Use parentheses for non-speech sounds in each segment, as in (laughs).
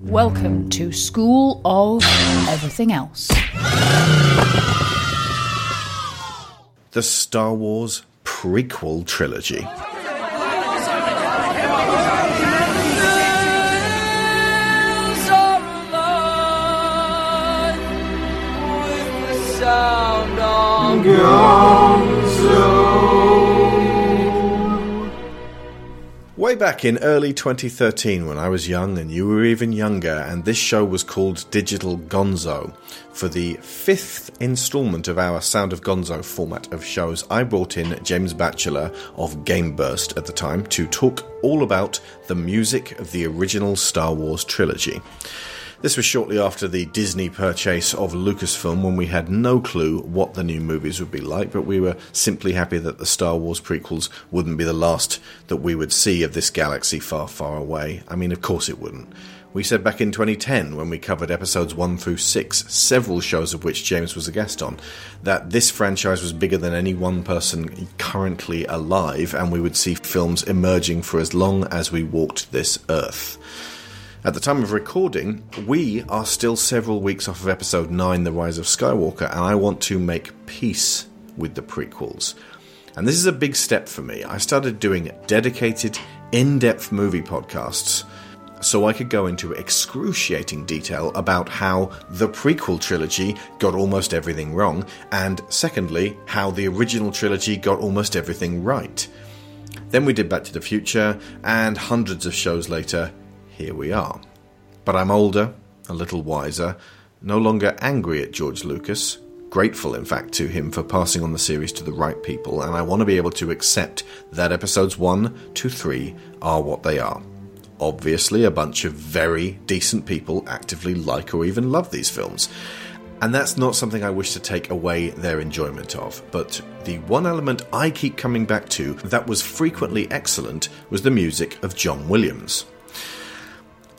Welcome to School of Everything Else. The Star Wars prequel trilogy. Way back in early 2013, when I was young and you were even younger, and this show was called Digital Gonzo, for the fifth installment of our Sound of Gonzo format of shows, I brought in James Batchelor of Gameburst at the time to talk all about the music of the original Star Wars trilogy. This was shortly after the Disney purchase of Lucasfilm when we had no clue what the new movies would be like, but we were simply happy that the Star Wars prequels wouldn't be the last that we would see of this galaxy far, far away. I mean, of course it wouldn't. We said back in 2010, when we covered episodes 1 through 6, several shows of which James was a guest on, that this franchise was bigger than any one person currently alive, and we would see films emerging for as long as we walked this earth. At the time of recording, we are still several weeks off of episode 9, The Rise of Skywalker, and I want to make peace with the prequels. And this is a big step for me. I started doing dedicated, in depth movie podcasts so I could go into excruciating detail about how the prequel trilogy got almost everything wrong, and secondly, how the original trilogy got almost everything right. Then we did Back to the Future, and hundreds of shows later, here we are. But I'm older, a little wiser, no longer angry at George Lucas, grateful, in fact, to him for passing on the series to the right people, and I want to be able to accept that episodes 1 to 3 are what they are. Obviously, a bunch of very decent people actively like or even love these films. And that's not something I wish to take away their enjoyment of. But the one element I keep coming back to that was frequently excellent was the music of John Williams.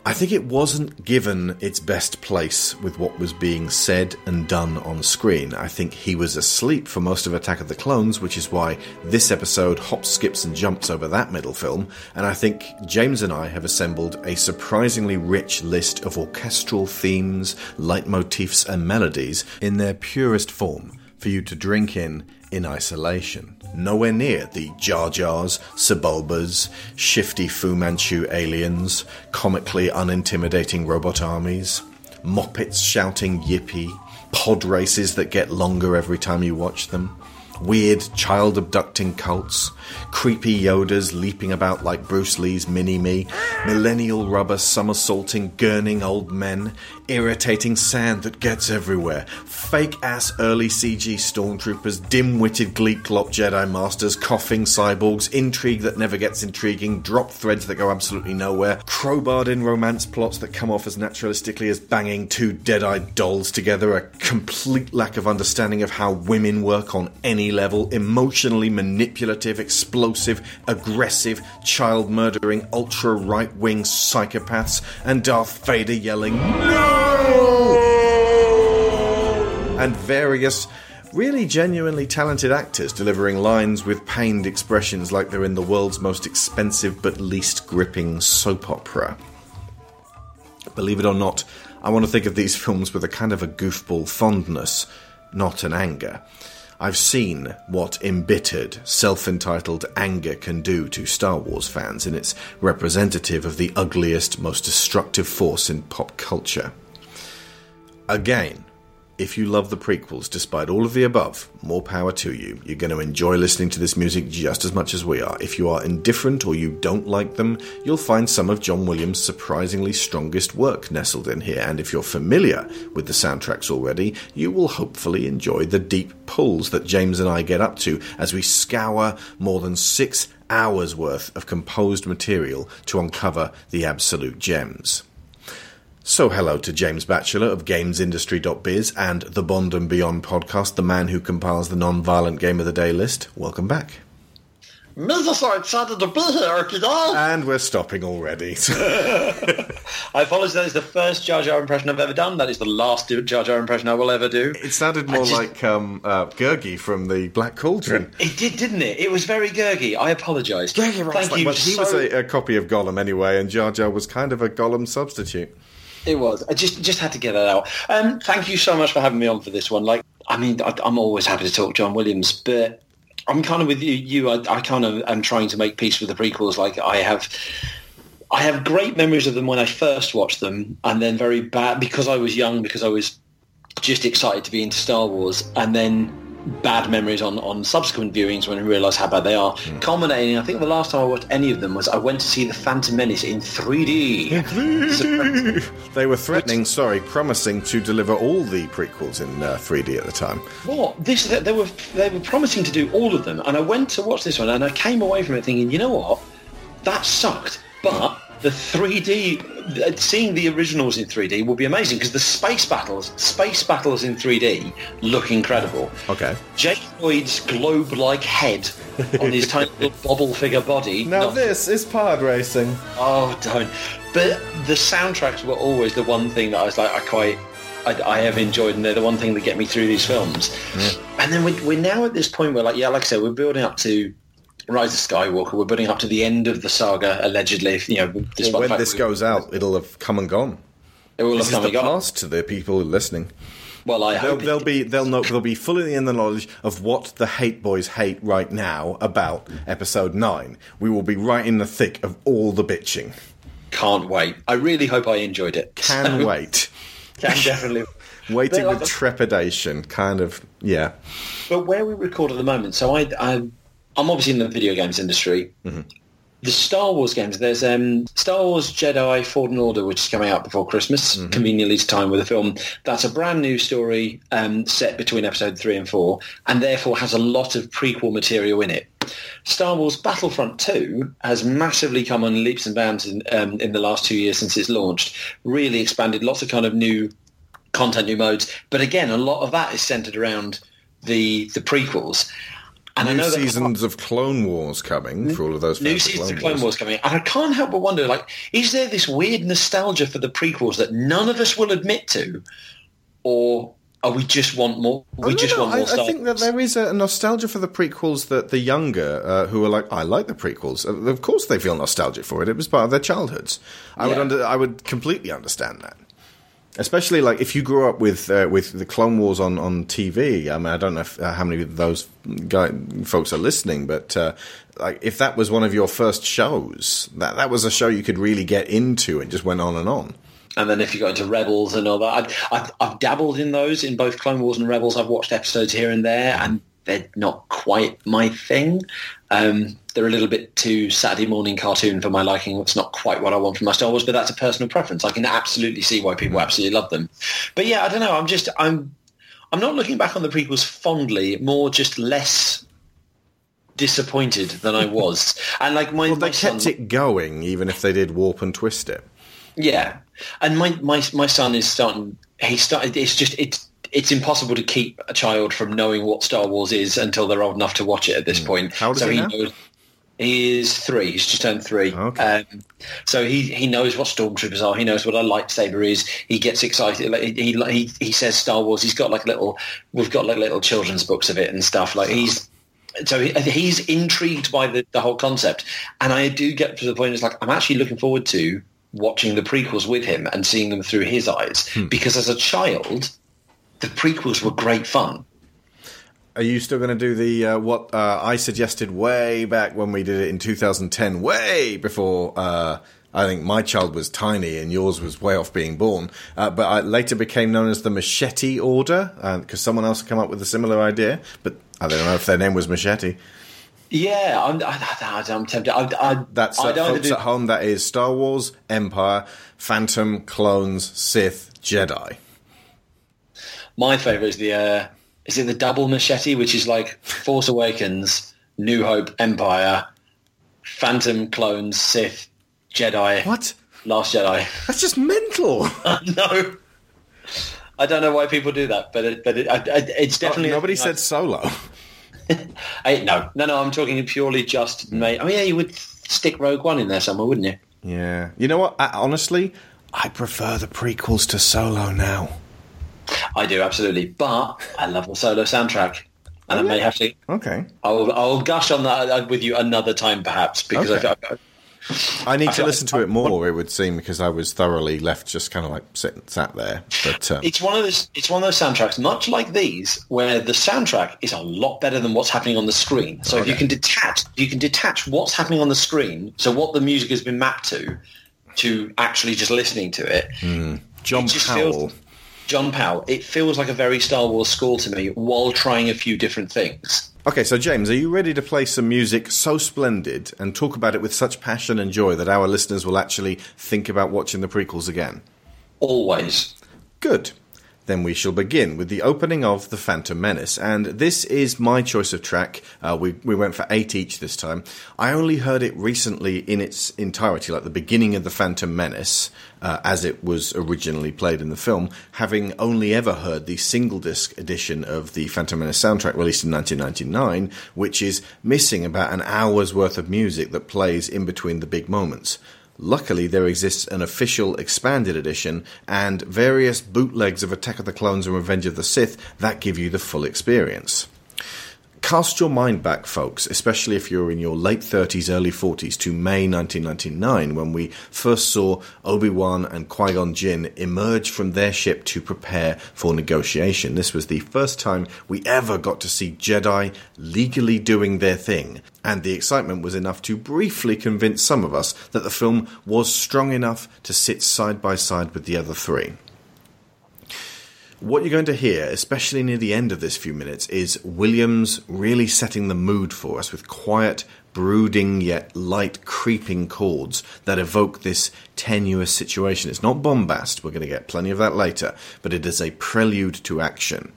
I think it wasn't given its best place with what was being said and done on screen. I think he was asleep for most of Attack of the Clones, which is why this episode hops, skips, and jumps over that middle film. And I think James and I have assembled a surprisingly rich list of orchestral themes, leitmotifs, and melodies in their purest form for you to drink in in isolation. Nowhere near the Jar Jars, Sebulbas, shifty Fu Manchu aliens, comically unintimidating robot armies, moppets shouting yippee, pod races that get longer every time you watch them, weird child abducting cults, creepy Yodas leaping about like Bruce Lee's mini me, millennial rubber somersaulting, gurning old men, irritating sand that gets everywhere, fake ass early CG stormtroopers, dim witted gleek glop Jedi masters, coughing cyborgs, intrigue that never gets intriguing, drop threads that go absolutely nowhere, crowbarred in romance plots that come off as naturalistically as banging two dead eyed dolls together, a complete lack of understanding of how women work on any level, emotionally manipulative, explosive, aggressive, child murdering, ultra right wing psychopaths, and Darth Vader yelling, No! And various really genuinely talented actors delivering lines with pained expressions like they're in the world's most expensive but least gripping soap opera. Believe it or not, I want to think of these (laughs) films with a kind of a goofball fondness, not an anger. I've seen what embittered, self entitled anger can do to Star Wars fans, and it's representative of the ugliest, most destructive force in pop culture. Again, if you love the prequels despite all of the above, more power to you. You're going to enjoy listening to this music just as much as we are. If you are indifferent or you don't like them, you'll find some of John Williams' surprisingly strongest work nestled in here. And if you're familiar with the soundtracks already, you will hopefully enjoy the deep pulls that James and I get up to as we scour more than six hours worth of composed material to uncover the absolute gems. So, hello to James Batchelor of GamesIndustry.biz and the Bond and Beyond podcast, the man who compiles the non-violent Game of the Day list. Welcome back. Mr. so excited to be here today. And we're stopping already. (laughs) I apologise, that is the first Jar Jar impression I've ever done. That is the last Jar Jar impression I will ever do. it sounded more just- like um, uh, Gurgi from the Black Cauldron. (laughs) It did, didn't it? It was very gurgy. I apologise. Thank Like, you well, he so was a, a copy of Gollum anyway, and Jar Jar was kind of a Gollum substitute. It was. I just just had to get that out. Um, thank you so much for having me on for this one. Like, I mean, I, I'm always happy to talk John Williams, but I'm kind of with you. You, I, I kind of am trying to make peace with the prequels. Like, I have. I have great memories of them when I first watched them, and then very bad because I was young, because I was just excited to be into Star Wars, and then bad memories on, on subsequent viewings when I realised how bad they are. Hmm. Culminating, I think the last time I watched any of them was I went to see The Phantom Menace in 3D. So- They were threatening, sorry, promising to deliver all the prequels in uh, 3D at the time. what this they were they were promising to do all of them, and I went to watch this one, and I came away from it thinking, you know what, that sucked, but. The 3D, uh, seeing the originals in 3D will be amazing because the space battles, space battles in 3D look incredible. Okay. Jake Lloyd's globe-like head on his tiny little (laughs) bobble figure body. Now not- this is pod racing. Oh, don't. But the soundtracks were always the one thing that I was like, I quite, I, I have enjoyed, and they're the one thing that get me through these films. And then we, we're now at this point where, like, yeah, like I said, we're building up to Rise of Skywalker. We're building up to the end of the saga, allegedly. if, You know, the when this we- goes out, it'll have come and gone. it will This have is come the and gone. past to the people listening. Well, I They'll, hope. they'll be they'll know they'll be fully in the knowledge of what the hate boys hate right now about episode nine. We will be right in the thick of all the bitching. Can't wait. I really hope I enjoyed it. Can (laughs) wait, Can definitely. (laughs) waiting But, with trepidation. Kind of yeah. But where we record at the moment, so I, I I'm obviously in the video games industry. The Star Wars games, there's um, Star Wars Jedi Fallen Order, which is coming out before Christmas, conveniently to time with the film. That's a brand new story um, set between episode three and four, and therefore has a lot of prequel material in it. Star Wars Battlefront 2 has massively come on leaps and bounds in, um, in the last two years since it's launched. Really expanded, lots of kind of new content, new modes. But again, a lot of that is centered around the the prequels. And I New know seasons of Clone Wars coming for all of those new seasons of Clone Wars coming, and I can't help but wonder, like, is there this weird nostalgia for the prequels that none of us will admit to, or are we just want more? We I just don't want more I, Star I think that there is a nostalgia for the prequels that the younger uh, who are like, I like the prequels. Uh, Of course, they feel nostalgic for it. It was part of their childhoods. I would under, I would completely understand that. Especially like if you grew up with uh, with the Clone Wars on, on TV. I mean, I don't know if, uh, how many of those guy, folks are listening, but uh, like if that was one of your first shows, that that was a show you could really get into and just went on and on. And then if you got into Rebels and all that, I've, I've, I've dabbled in those in both Clone Wars and Rebels. I've watched episodes here and there, and they're not quite my thing. Um, they're a little bit too Saturday morning cartoon for my liking. It's not quite what I want from my Star Wars, but that's a personal preference. I can absolutely see why people absolutely love them. But yeah, I don't know. I'm just I'm I'm not looking back on the prequels fondly, more just less disappointed than I (laughs) was. And like my, Well, they my son- kept it going, even if they did warp and twist it. yeah, and my my my son is starting. He started. It's just it's it's impossible to keep a child from knowing what Star Wars is until they're old enough to watch it. At this point, Hmm. How old is he he now? knows. He is three. He's just turned three. Okay. Um, so he, he knows what stormtroopers are. He knows what a lightsaber is. He gets excited. Like, he, he he says Star Wars. He's got like little. We've got like little children's books of it and stuff. Like he's so he, he's intrigued by the, the whole concept. And I do get to the point. It's like I'm actually looking forward to watching the prequels with him and seeing them through his eyes because as a child, the prequels were great fun. Are you still going to do the uh, what uh, I suggested way back when we did it in 2010, way before uh, I think my child was tiny and yours was way off being born, uh, but I later became known as the Machete Order because someone else had come up with a similar idea, but I don't know if their name was Machete. Yeah, I'm, I, I, I'm tempted. I, I, That's uh, I don't folks do, at home. That is Star Wars, Empire, Phantom, Clones, Sith, Jedi. My favourite is the uh, is it the double machete, which is like Force Awakens, New Hope, Empire, Phantom, Clones, Sith, Jedi, What? Last Jedi. That's just mental. (laughs) no, I don't know why people do that, but it, but it, I, I, it's oh, definitely Nobody I- said solo. (laughs) (laughs) I, no, no, no. I'm talking purely just mate. Oh yeah, you would stick Rogue One in there somewhere, wouldn't you? Yeah. You know what? I, honestly, I prefer the prequels to Solo now. I do absolutely, but I love the solo soundtrack, and I may have to. Okay. I'll I'll gush on that uh, with you another time, perhaps, because Okay. I, I, I need to listen to it more. It would seem because I was thoroughly left just kind of like sitting sat there. But um, It's one of those. It's one of those soundtracks, much like these, where the soundtrack is a lot better than what's happening on the screen. So if you can detach, you can detach what's happening on the screen. So what the music has been mapped to, to actually just listening to it. John it Powell. feels- John Powell. It feels like a very Star Wars score to me, while trying a few different things. Okay, so James, are you ready to play some music so splendid and talk about it with such passion and joy that our listeners will actually think about watching the prequels again? Always. Good. Then we shall begin with the opening of The Phantom Menace. And this is my choice of track. Uh, we, we went for eight each this time. I only heard it recently in its entirety, like the beginning of The Phantom Menace, uh, as it was originally played in the film, having only ever heard the single disc edition of the Phantom Menace soundtrack released in 1999, which is missing about an hour's worth of music that plays in between the big moments. Luckily, there exists an official expanded edition and various bootlegs of Attack of the Clones and Revenge of the Sith that give you the full experience. Cast your mind back, folks, especially if you're in your late 30s, early 40s, to May 1999 when we first saw Obi Wan and Qui Gon Jinn emerge from their ship to prepare for negotiation. This was the first time we ever got to see Jedi legally doing their thing, and the excitement was enough to briefly convince some of us that the film was strong enough to sit side by side with the other three. What you're going to hear, especially near the end of this few minutes, is Williams really setting the mood for us with quiet, brooding yet light creeping chords that evoke this tenuous situation. It's not bombast, we're going to get plenty of that later, but it is a prelude to action.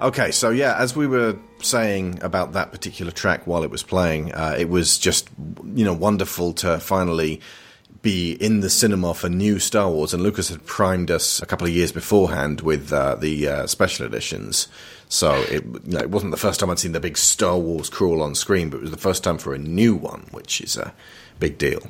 Okay, so yeah, as we were saying about that particular track while it was playing, uh, it was just you know wonderful to finally be in the cinema for new Star Wars, and Lucas had primed us a couple of years beforehand with uh, the uh, special editions. So it, you know, it wasn't the first time I'd seen the big Star Wars crawl on screen, but it was the first time for a new one, which is a big deal.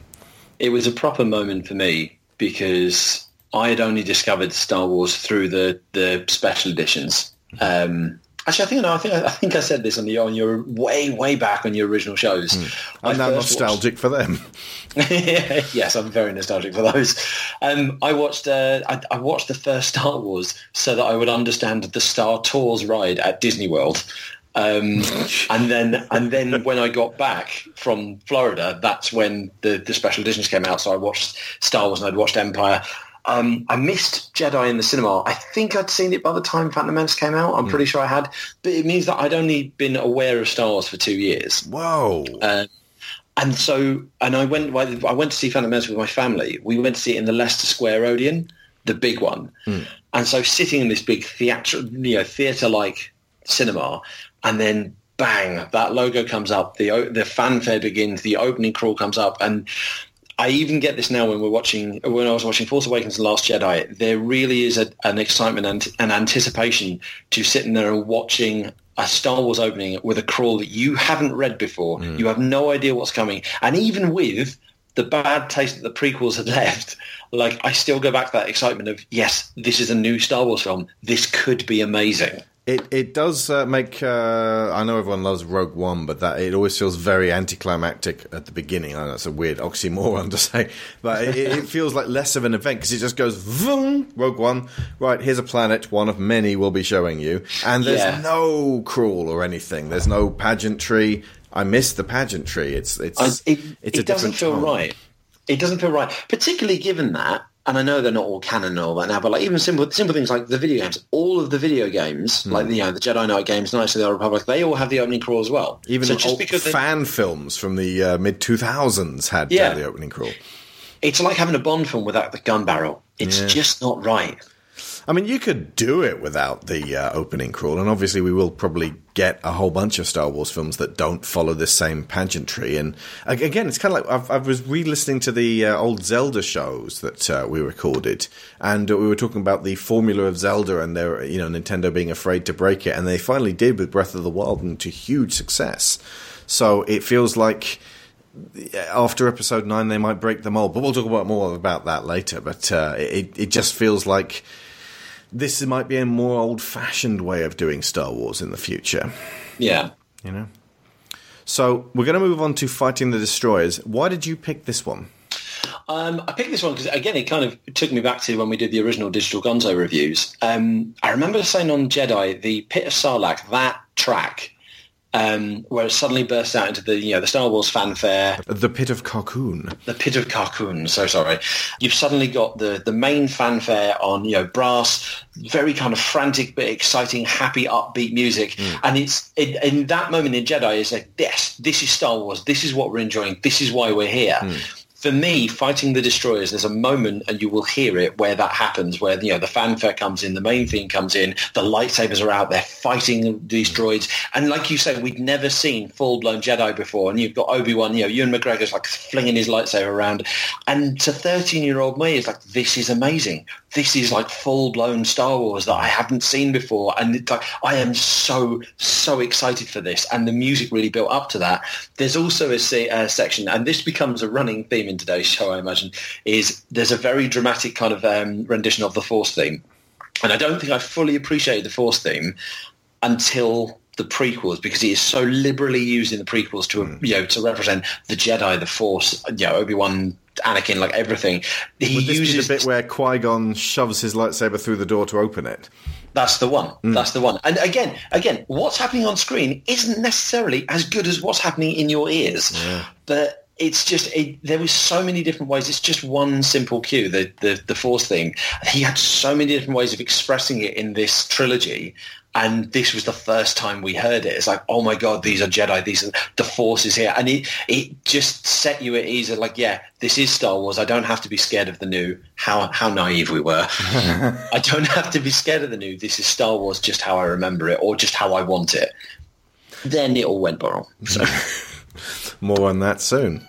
It was a proper moment for me because I had only discovered Star Wars through the, the special editions. Um, actually, I think no, I think I think I said this on the on your way way back on your original shows. I'm now nostalgic for them. (laughs) yes, I'm very nostalgic for those. Um, I watched uh, I, I watched the first Star Wars so that I would understand the Star Tours ride at Disney World. Um, (laughs) and then and then when I got back from Florida, that's when the, the special editions came out. So I watched Star Wars and I'd watched Empire. Um, I missed Jedi in the cinema. I think I'd seen it by the time Phantom Menace came out. I'm pretty sure I had, but it means that I'd only been aware of Star Wars for two years. Whoa! Uh, and so, and I went, I went to see Phantom Menace with my family. We went to see it in the Leicester Square Odeon, the big one. And so sitting in this big theatre, you know, theatre-like cinema, and then bang, that logo comes up, the, the fanfare begins, the opening crawl comes up, and I even get this now when we're watching, when I was watching Force Awakens and Last Jedi, there really is a, an excitement and an anticipation to sitting there and watching a Star Wars opening with a crawl that you haven't read before. Hmm. You have no idea what's coming. And even with the bad taste that the prequels had (laughs) left, like I still go back to that excitement of, yes, this is a new Star Wars film. This could be amazing. It it does uh, make. Uh, I know everyone loves Rogue One, but that it always feels very anticlimactic at the beginning. I know that's a weird oxymoron (laughs) to say, but it, it feels like less of an event because it just goes vroom, Rogue One. Right, here's a planet, one of many we'll be showing you, and there's Yeah. no crawl or anything. There's no pageantry. I miss the pageantry. It's it's I, it, it's it doesn't feel right. It doesn't feel right, particularly given that. And I know they're not all canon and all that now, but like even simple simple things like the video games, all of the video games, Hmm. like you know the Jedi Knight games, Knights of the Old Republic, they all have the opening crawl as well. Even so just because they- fan films from the uh, mid 2000s had Yeah. uh, the opening crawl. it's like having a Bond film without the gun barrel. It's just not right. I mean, you could do it without the uh, opening crawl, and obviously, we will probably get a whole bunch of Star Wars films that don't follow this same pageantry. And again, it's kind of like I've, I was re-listening to the uh, old Zelda shows that uh, we recorded, and we were talking about the formula of Zelda and their, you know, Nintendo being afraid to break it, and they finally did with Breath of the Wild, and to huge success. So it feels like after episode nine they might break the mold, but we'll talk about more about that later. But uh, it it just feels like this might be a more old-fashioned way of doing Star Wars in the future. Yeah. You know. So we're going to move on to fighting the destroyers. Why did you pick this one? Um, I picked this one because, again, it kind of took me back to when we did the original Digital Gonzo reviews. Um, I remember saying on Jedi, the Pit of Sarlacc, that track, um, where it suddenly bursts out into the, you know, the Star Wars fanfare, The Pit of Cocoon. the Pit of Carkoon, so sorry. You've suddenly got the, the main fanfare on, you know, brass, very kind of frantic but exciting, happy, upbeat music. And it's in, in that moment in Jedi, it's like, yes, this is Star Wars. This is what we're enjoying. This is why we're here. For me, fighting the destroyers, there's a moment, and you will hear it, where that happens, where you know the fanfare comes in, the main theme comes in, the lightsabers are out, they're fighting these droids, and like you said, we'd never seen full blown Jedi before, and you've got Obi Wan, you know, Ewan McGregor's like flinging his lightsaber around, and to thirteen year old me, it's like this is amazing. This is like full blown Star Wars that I haven't seen before, and like I am so so excited for this, and the music really built up to that. There's also a, a section, and this becomes a running theme in today's show, I imagine, is there's a very dramatic kind of um, rendition of the Force theme, and I don't think I fully appreciated the Force theme until the prequels because it is so liberally used in the prequels to you know to represent the Jedi, the Force, you know Obi Wan, Anakin, like everything. He this uses the bit where Qui Gon shoves his lightsaber through the door to open it? That's the one. That's the one. And again, again, what's happening on screen isn't necessarily as good as what's happening in your ears. But it's just it, there was so many different ways. It's just one simple cue, the, the the force thing. He had so many different ways of expressing it in this trilogy. and this was the first time we heard it. It's like, oh my god, these are Jedi. These are the Force is here, and it it just set you at ease. Like, yeah, this is Star Wars. I don't have to be scared of the new. How how naive we were. (laughs) I don't have to be scared of the new. This is Star Wars, just how I remember it, or just how I want it. Then it all went wrong. So. (laughs) More on that soon.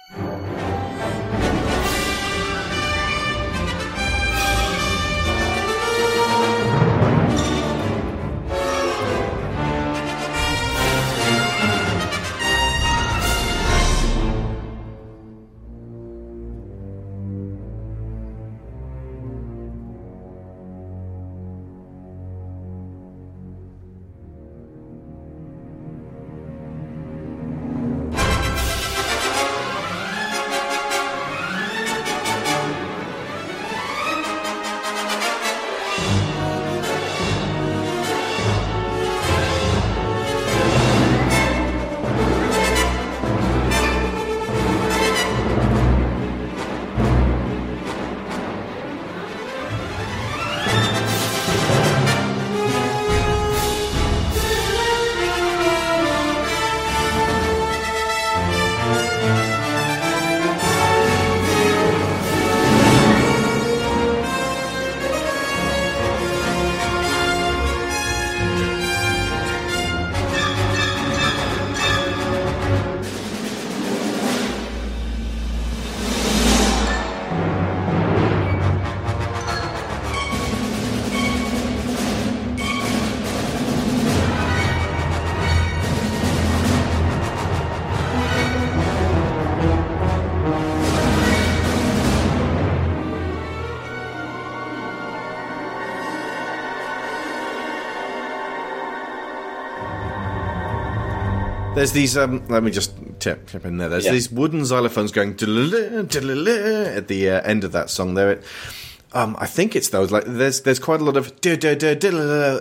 There's these. Um, let me just tip, tip in there. There's Yeah. these wooden xylophones going at the uh, end of that song. There, um, I think it's those. Like, there's there's quite a lot of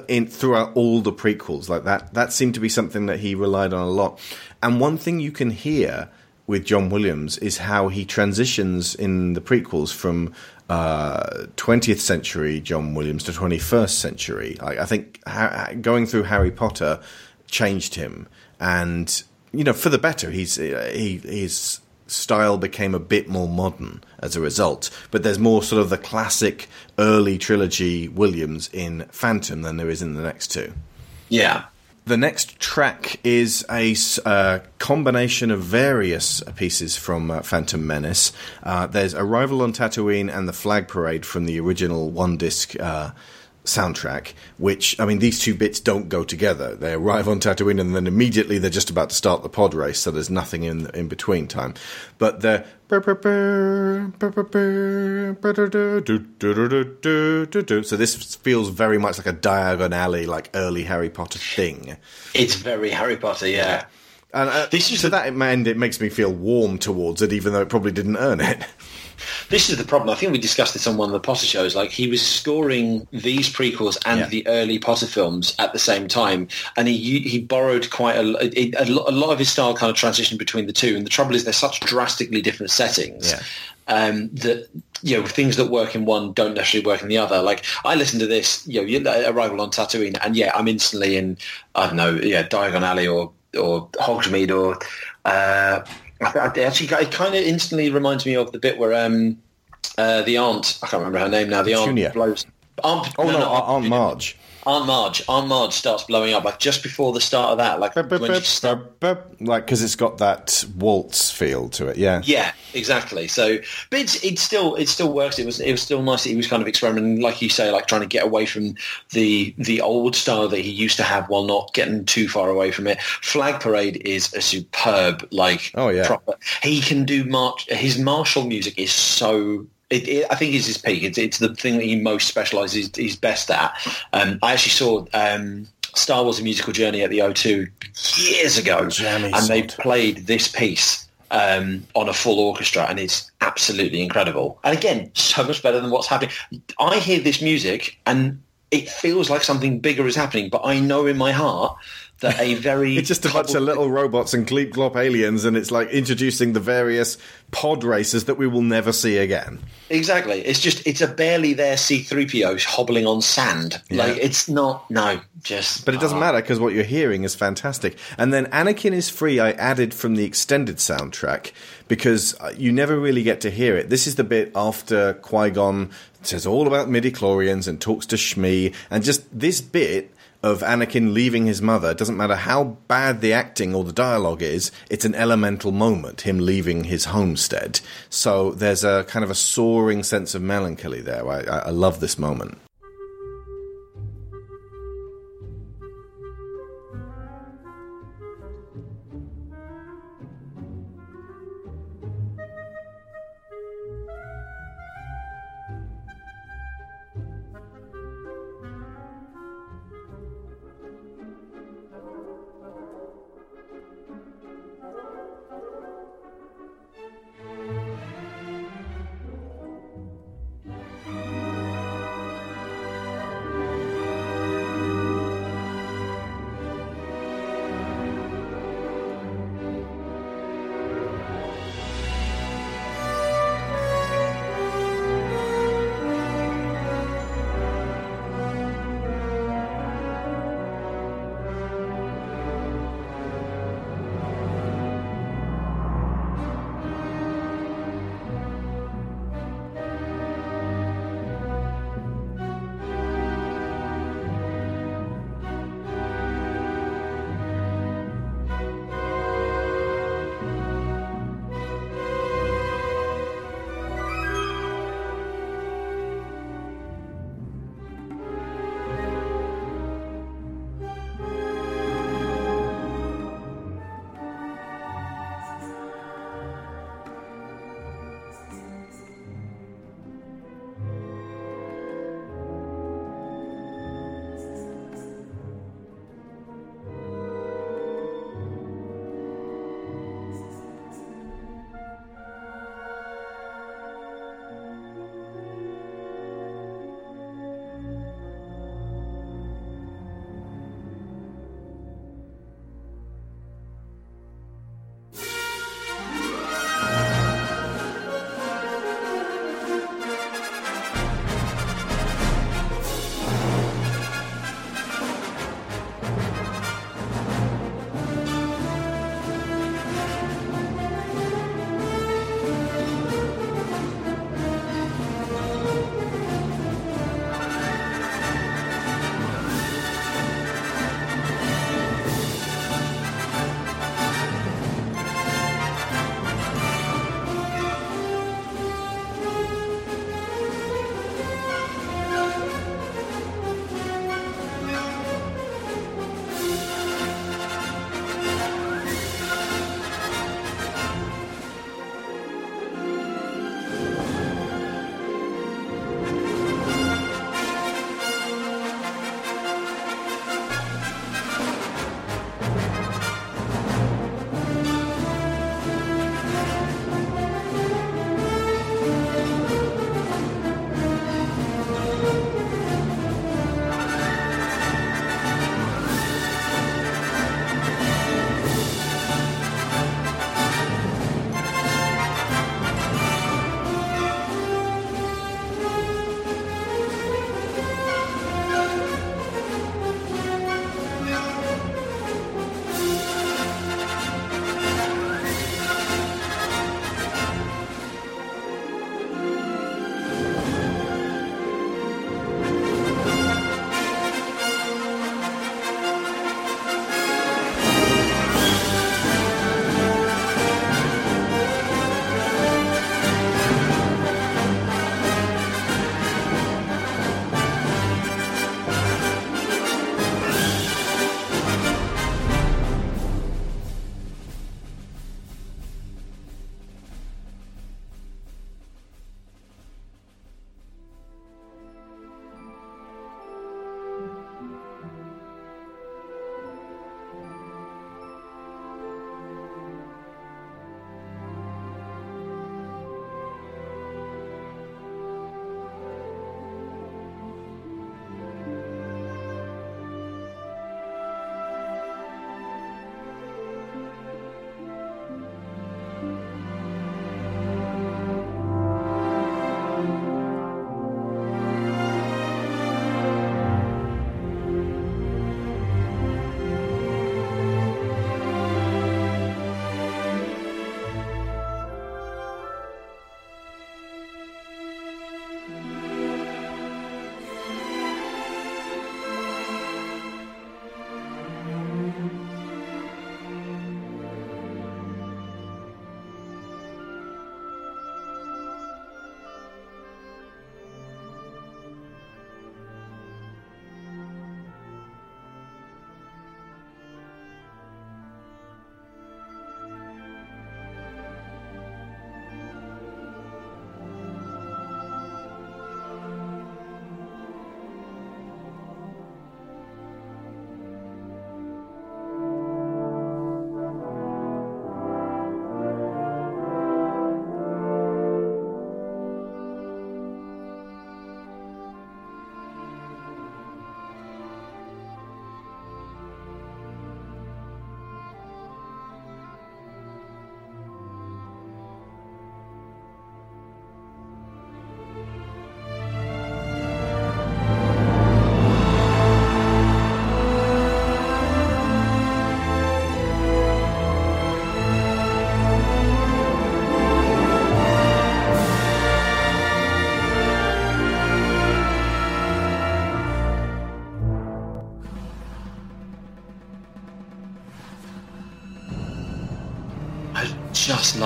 in throughout all the prequels. Like that. That seemed to be something that he relied on a lot. And one thing you can hear with John Williams is how he transitions in the prequels from uh, 20th century John Williams to 21st century. I, I think ha- going through Harry Potter changed him, and you know for the better. He's uh, he his style became a bit more modern as a result. But there's more sort of the classic early trilogy Williams in Phantom than there is in the next two. Yeah. The next track is a uh, combination of various pieces from uh, Phantom Menace. Uh, there's Arrival on Tatooine and the Flag Parade from the original one disc uh, soundtrack, which, I mean, these two bits don't go together. They arrive on Tatooine and then immediately they're just about to start the pod race, so there's nothing in in between time. But the so this feels very much like a Diagon Alley, like early Harry Potter thing. It's very Harry Potter, yeah. And uh, This is to the- that end, it makes me feel warm towards it, even though it probably didn't earn it. (laughs) This is the problem. I think we discussed this on one of the Potter shows. Like he was scoring these prequels and Yeah. the early Potter films at the same time, and he he borrowed quite a, a, a lot- of his style kind of transitioned between the two. And the trouble is, they're such drastically different settings. Yeah. Um, that you know things that work in one don't necessarily work in the other. Like I listen to this, you know, Arrival on Tatooine, and yeah, I'm instantly in I don't know, yeah, Diagon Alley or or Hogsmeade or uh, I, I actually it kind of instantly reminds me of the bit where um uh, the aunt I can't remember her name now. The aunt blows. Aunt, Oh no, no, Aunt Marge. Aunt Marge. Aunt Marge starts blowing up like just before the start of that. Like when she starts Like because it's got that waltz feel to it. Yeah. Yeah, exactly. So, but it's, it still it still works. It was it was still nice. that He was kind of experimenting, like you say, like trying to get away from the the old style that he used to have, while not getting too far away from it. Flag Parade is a superb, like Oh, yeah. proper. He can do march. His martial music is so. It, it, I think it's his peak. It's, it's the thing that he most specialises. He's best at. Um, I actually saw. Um, Star Wars: A Musical Journey at the O2 years ago, Jammy and they played this piece um, on a full orchestra, and it's absolutely incredible. And again, so much better than what's happening. I hear this music, and it feels like something bigger is happening, but I know in my heart that a (laughs) very It's just a bunch of little robots and Gleep Glop aliens, and it's like introducing the various pod races that we will never see again. exactly. It's just it's a barely there C-3PO hobbling on sand. Like it's not no, just But it doesn't matter because what you're hearing is fantastic. And then Anakin is Free, I added from the extended soundtrack because uh, you never really get to hear it. This is the bit after Qui Gon says all about midi chlorians and talks to Shmi, and just this bit of Anakin leaving his mother doesn't matter how bad the acting or the dialogue is, it's an elemental moment, him leaving his homestead. So there's a kind of a soaring sense of melancholy there. I, I love this moment.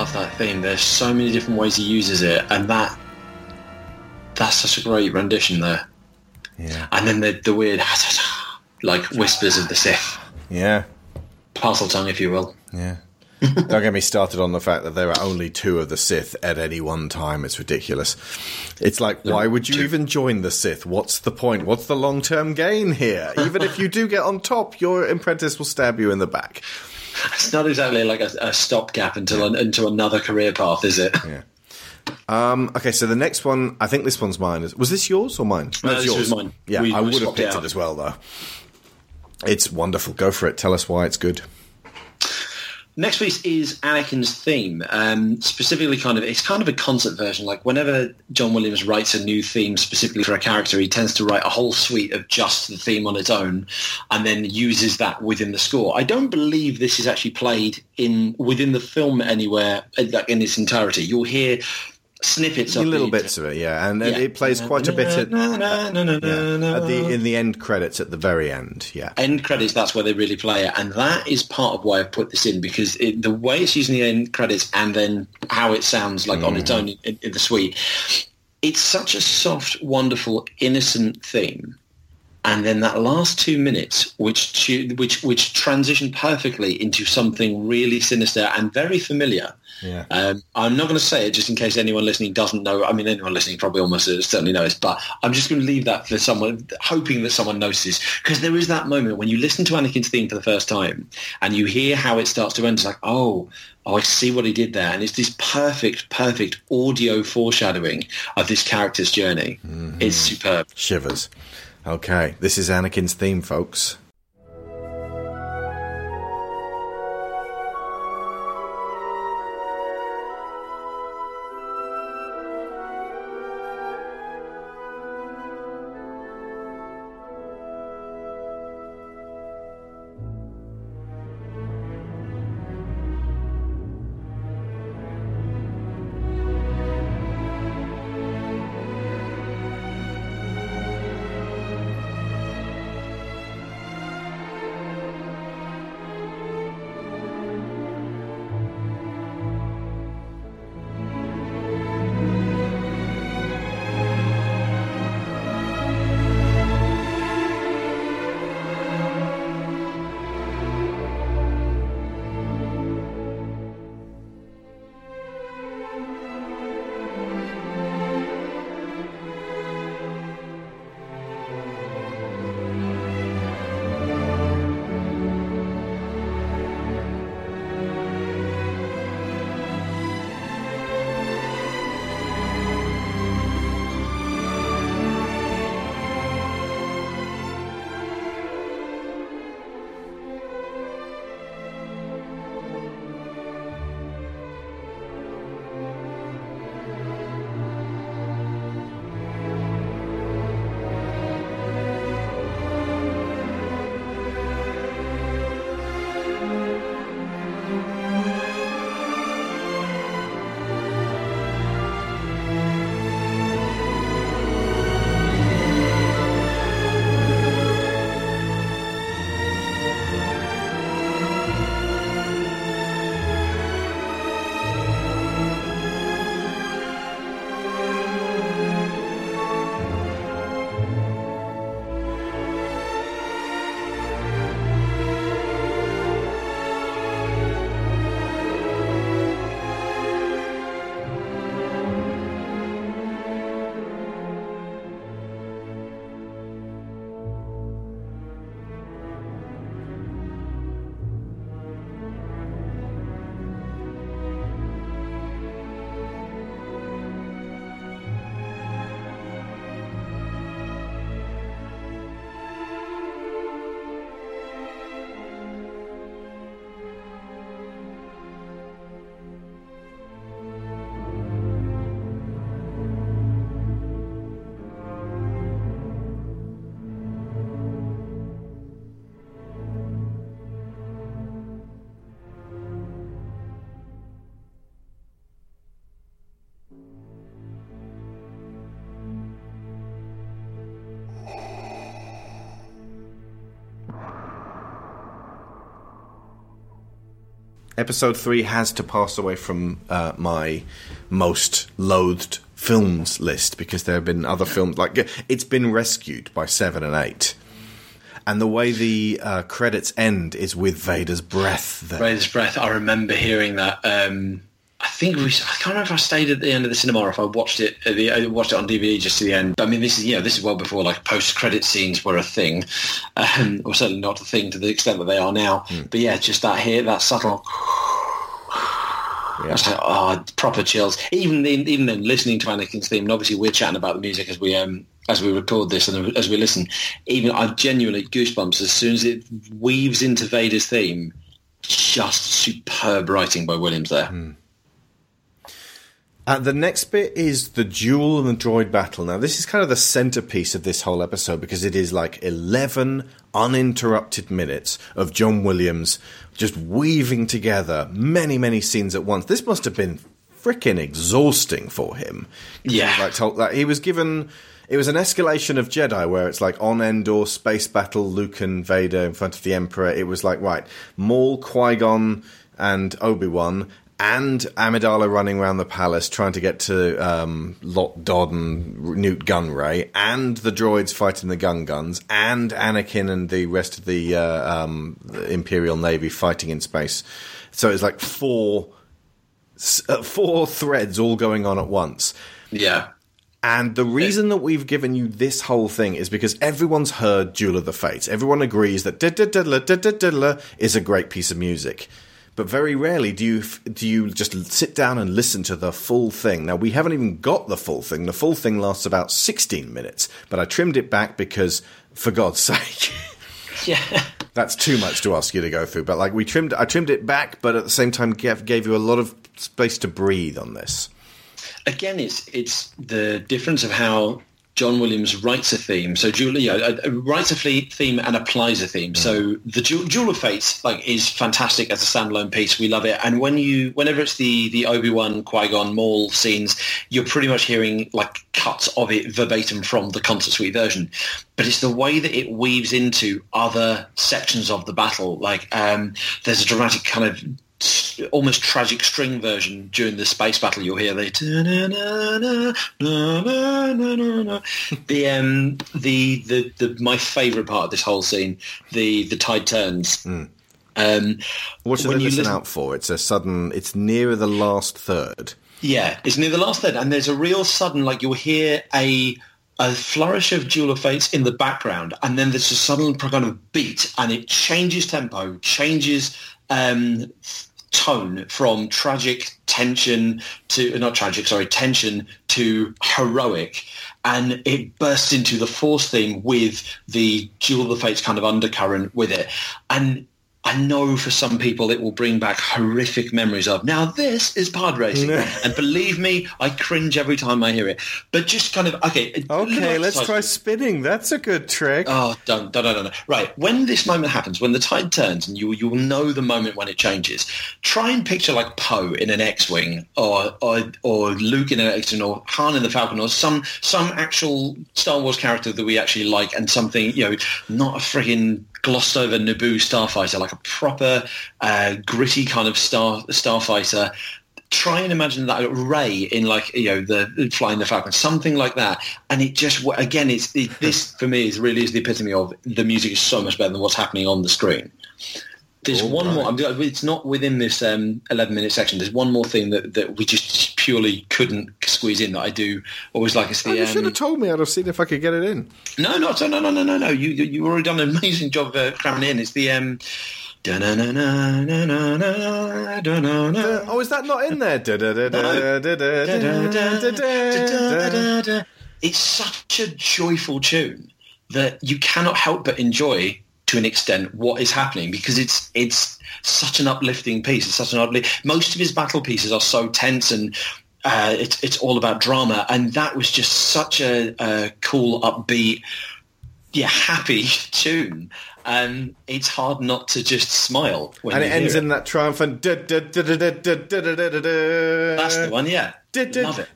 Love that theme. There's so many different ways he uses it, and that that's such a great rendition there. Yeah. And then the the weird (laughs) like whispers of the Sith, Yeah. Parseltongue, if you will. Yeah. Don't get me started on the fact that there are only two of the Sith at any one time. It's ridiculous. It's like, why would you even join the Sith? What's the point? What's the long term gain here? Even if you do get on top, your apprentice will stab you in the back. It's not exactly like a, a stopgap until into another career path, is it? Yeah. Um, okay, so the next one, I think this one's mine. Was this yours or mine? No, it's this was mine. Yeah, We- I would have swapped it picked it as well, though. It's wonderful. Go for it. Tell us why it's good. Next piece is Anakin's theme. Um, specifically, kind of, it's kind of a concert version. Like whenever John Williams writes a new theme specifically for a character, he tends to write a whole suite of just the theme on its own, and then uses that within the score. I don't believe this is actually played in within the film anywhere, like in its entirety. You'll hear snippets of little bits of it, yeah, and Yeah. it plays quite a bit at, yeah, the in the end credits at the very end. Yeah, end credits that's where they really play it and that is part of why i've put this in because it, the way it's using the end credits and then how it sounds like on its mm. own in, in the suite it's such a soft wonderful innocent theme and then that last two minutes which which which transition perfectly into something really sinister and very familiar yeah. um, I'm not going to say it just in case anyone listening doesn't know. I mean, anyone listening probably almost certainly knows, but I'm just going to leave that for someone, hoping that someone notices. Because there is that moment when you listen to Anakin's theme for the first time and you hear how it starts to end. It's like, oh, oh, I see what he did there. And it's this perfect, perfect audio foreshadowing of this character's journey. It's superb. Shivers. Okay, this is Anakin's theme, folks. Episode three has to pass away from uh, my most loathed films list because there have been other films like it's been rescued by seven and eight. And the way the uh, credits end is with Vader's breath. There. Vader's breath. I remember hearing that. Um, think we. I can't remember if I stayed at the end of the cinema or if I watched it. The, I watched it on DVD just to the end. I mean, this is you know this is well before like post credit scenes were a thing, um, or certainly not a thing to the extent that they are now. Mm. But yeah, just that here, that subtle. Yeah. I was like, oh, proper chills. Even then, even then, listening to Anakin's theme, and obviously we're chatting about the music as we um, as we record this and as we listen. Even I've genuinely goosebumps as soon as it weaves into Vader's theme. Just superb writing by Williams there. Mm. Uh, the next bit is the duel and the droid battle. Now, this is kind of the centerpiece of this whole episode because it is like 11 uninterrupted minutes of John Williams just weaving together many, many scenes at once. This must have been freaking exhausting for him. Yeah. Like, told, like, he was given. It was an escalation of Jedi where it's like on Endor, space battle, Luke and Vader in front of the Emperor. It was like, right, Maul, Qui Gon, and Obi Wan, and Amidala running around the palace trying to get to um, Lott Dod and Nute Gunray, and the droids fighting the Gungans, and Anakin and the rest of the, uh, um, the Imperial Navy fighting in space. So it's like four uh, four threads all going on at once. Yeah. And the reason that we've given you this whole thing is because everyone's heard Duel of the Fates. Everyone agrees that is a great piece of music but very rarely do you do you just sit down and listen to the full thing. Now we haven't even got the full thing. The full thing lasts about 16 minutes, but I trimmed it back because for God's (laughs) sake. yeah. That's too much to ask you to go through, but like we trimmed I trimmed it back, but at the same time gave, gave you a lot of space to breathe on this. Again, it's it's the difference of how John Williams writes a theme. So Julia uh, uh, writes a theme and applies a theme. So the Duel of Fates like is fantastic as a standalone piece. We love it. And when you, whenever it's the the Obi Wan Qui Gon Maul scenes, you're pretty much hearing like cuts of it verbatim from the concert suite version. But it's the way that it weaves into other sections of the battle. Like um, there's a dramatic kind of almost tragic string version during the space battle. You'll hear the the um the, the the my favourite part of this whole scene the the tide turns. Mm. Um, what should they listen, listen out for? It's a sudden. It's nearer the last third. Yeah, it's near the last third, and there's a real sudden like you'll hear a a flourish of Duel of Fates in the background, and then there's a sudden kind of beat, and it changes tempo, changes um, tone from tragic tension to not tragic sorry tension to heroic. And it bursts into the force theme with the duel of the fates kind of undercurrent with it. And I know for some people it will bring back horrific memories of now this is pod racing. And believe me I cringe every time I hear it. But just kind of okay okay let's try spinning. That's a good trick. Oh don't don't don't don't. right when this moment happens when the tide turns and you you will know the moment when it changes try and picture like Poe in an X-wing or or or Luke in an X-wing or Han in the Falcon or some some actual Star Wars character that we actually like and something you know not a frigging glossed over Naboo starfighter, like a proper uh, gritty kind of star starfighter. Try and imagine that Rey in like you know the flying the Falcon, something like that. And it just again, it's it, this for me is really is the epitome of the music is so much better than what's happening on the screen. There's one right. more. I'm, it's not within this um, 11 minute section. There's one more thing that, that we just purely couldn't squeeze in that I do always like. It's the. Oh, you um, should have told me. I'd have seen if I could get it in. No, no, no, no, no, no, no. You you already done an amazing job uh, cramming in. It's the. Um, Oh, is that not in there? It's such a joyful tune that you cannot help but enjoy to an extent what is happening because it's it's such an uplifting piece. It's such an uplift. Most of his battle pieces are so tense and uh, it's it's all about drama, and that was just such a, a cool, upbeat, yeah, happy tune. And it's hard not to just smile. and it ends it. in that triumphant. That's the one, yeah. Love it.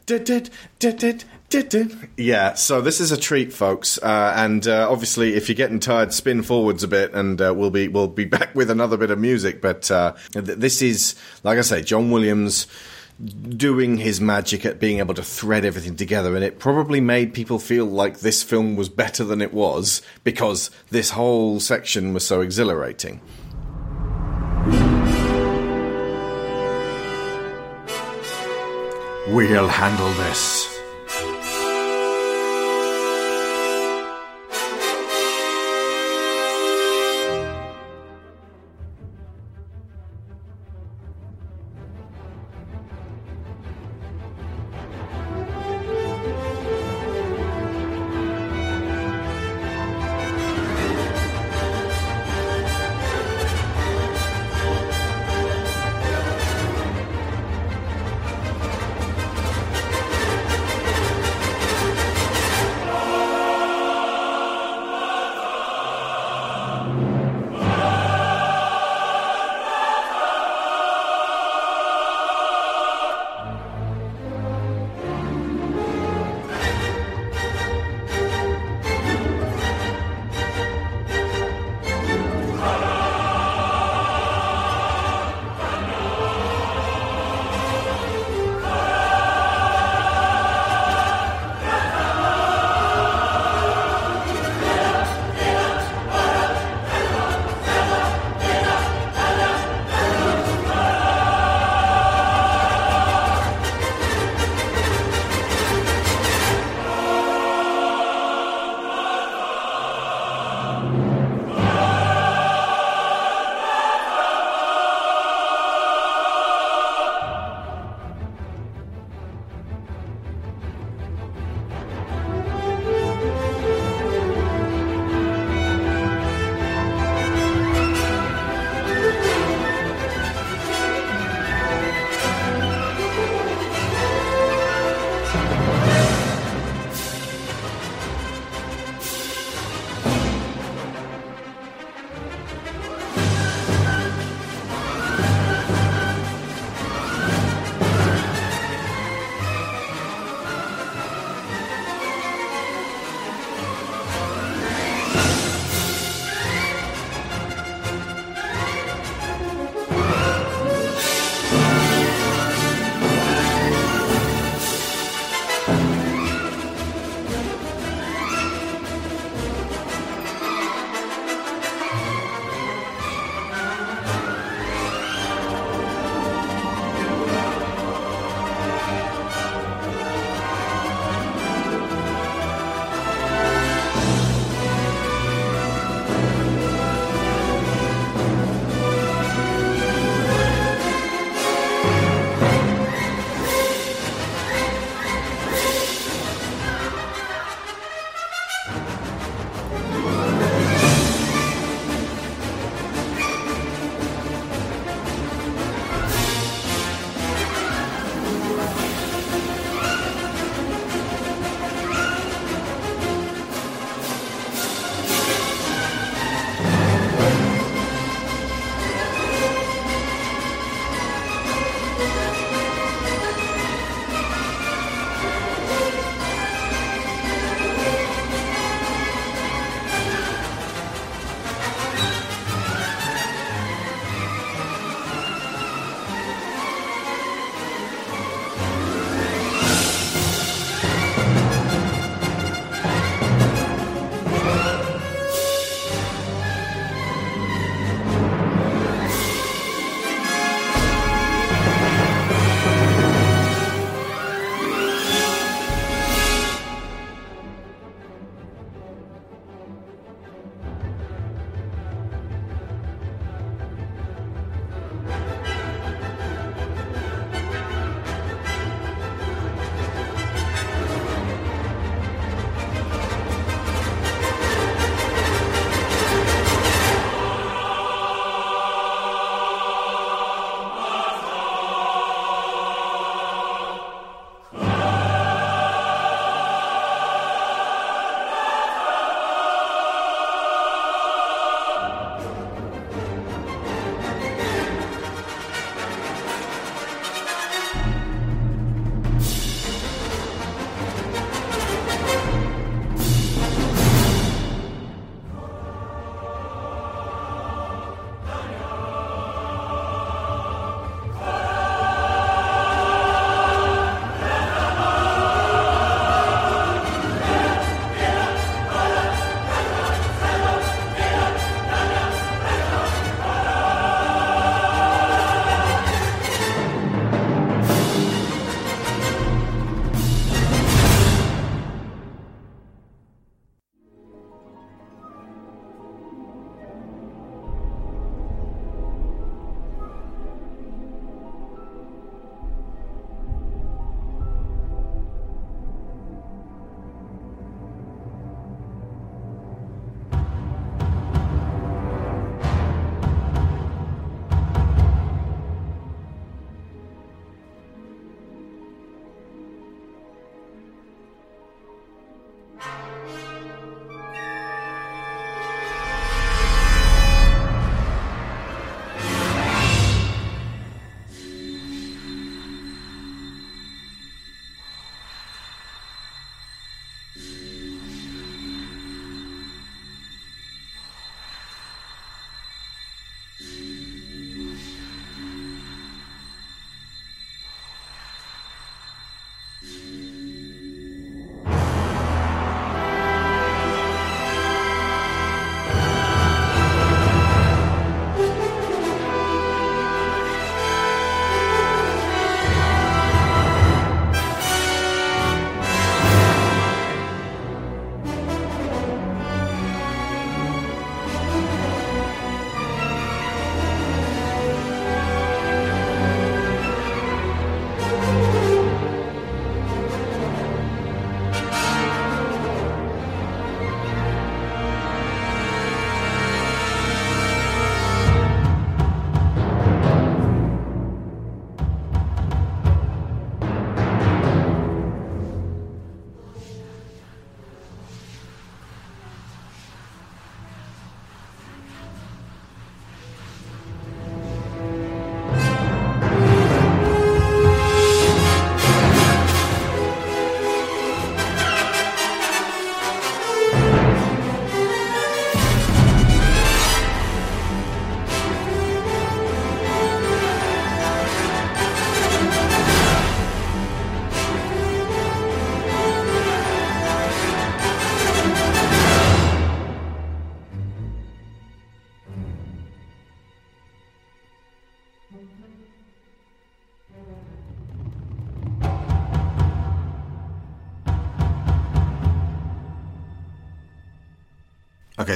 Yeah, so this is a treat, folks, uh, and uh, obviously, if you're getting tired, spin forwards a bit, and uh, we'll be we'll be (laughs) back with another bit of music. But uh, th- this is, like I say, John Williams doing his magic at being able to thread everything together, and it probably made people feel like this film was better than it was because this whole section was so exhilarating. We'll handle this.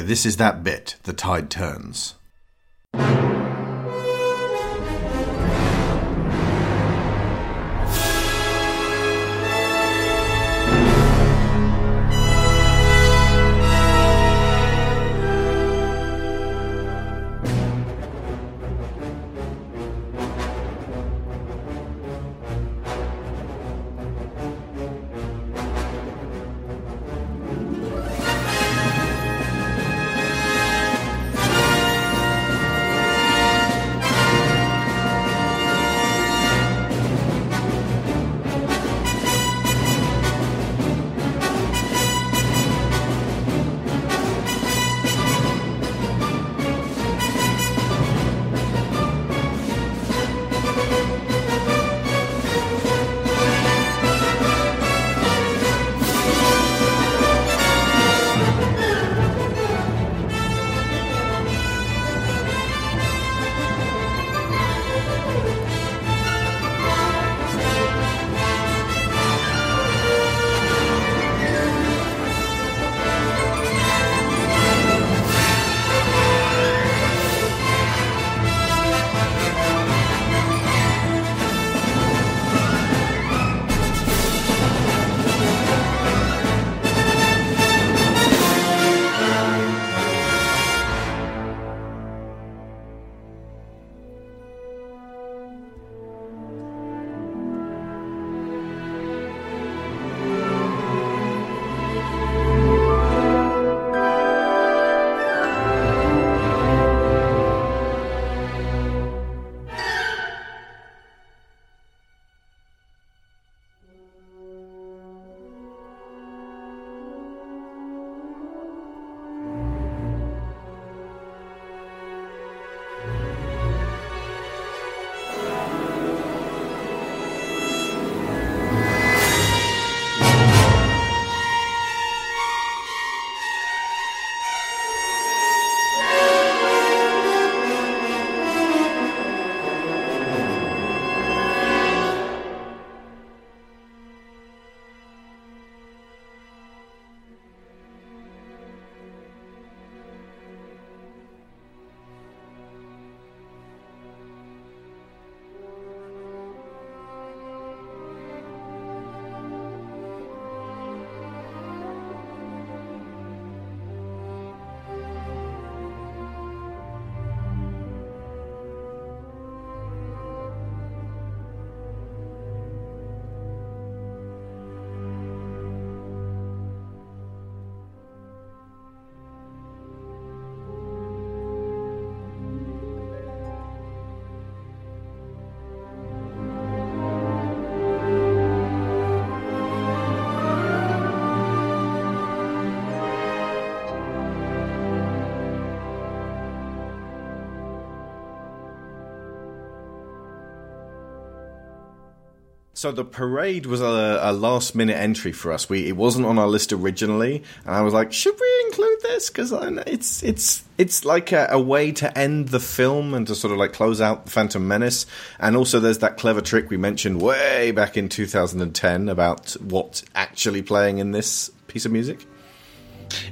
This is that bit. The tide turns. So the parade was a, a, last minute entry for us. We it wasn't on our list originally, and I was like, should we include this? Because it's it's it's like a, a, way to end the film and to sort of like close out Phantom Menace. And also, there's that clever trick we mentioned way back in 2010 about what's actually playing in this piece of music.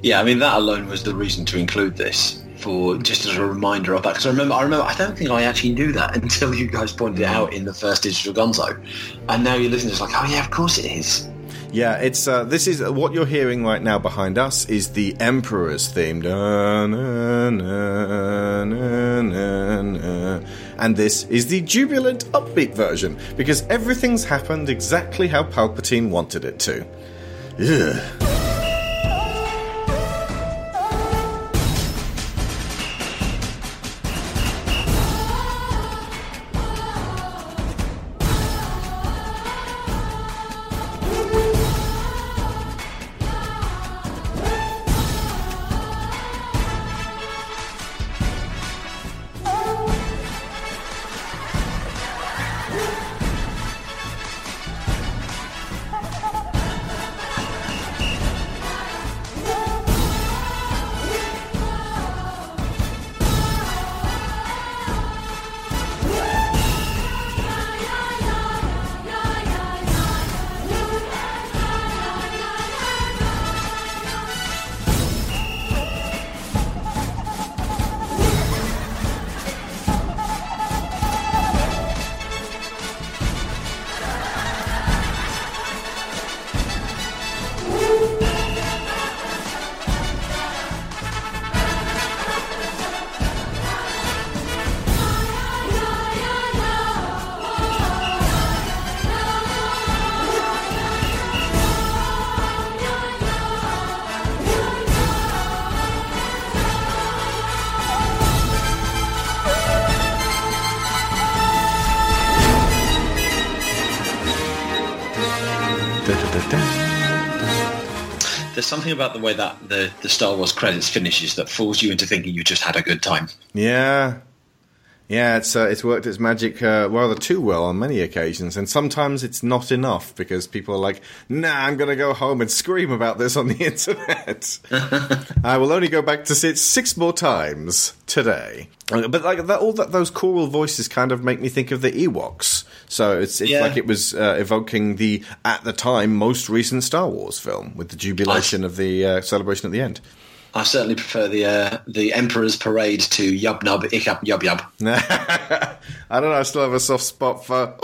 Yeah, I mean that alone was the reason to include this for just as a reminder of that. Because I remember, I remember, I don't think I actually knew that (laughs) until you guys pointed it out in the first Digital Gonzo, and now you're listening, it's like, oh yeah, of course it is. Yeah, it's uh, this is what you're hearing right now behind us is the Emperor's theme, and this is the jubilant upbeat version because everything's happened exactly how Palpatine wanted it to. Ugh. About the way that the, the Star Wars credits finishes that fools you into thinking you just had a good time. Yeah, yeah, it's uh, it's worked its magic uh, rather too well on many occasions, and sometimes it's not enough because people are like, "Nah, I'm going to go home and scream about this on the (laughs) internet." (laughs) I will only go back to see it six more times today. Uh, But like that, all that, those choral voices kind of make me think of the Ewoks. So it's it's Yeah. like it was uh, evoking the at the time most recent Star Wars film with the jubilation of the uh, celebration at the end. I certainly prefer the uh, the Emperor's Parade to Yub Nub Ickup Yub Yub. (laughs) I don't know. I still have a soft spot for.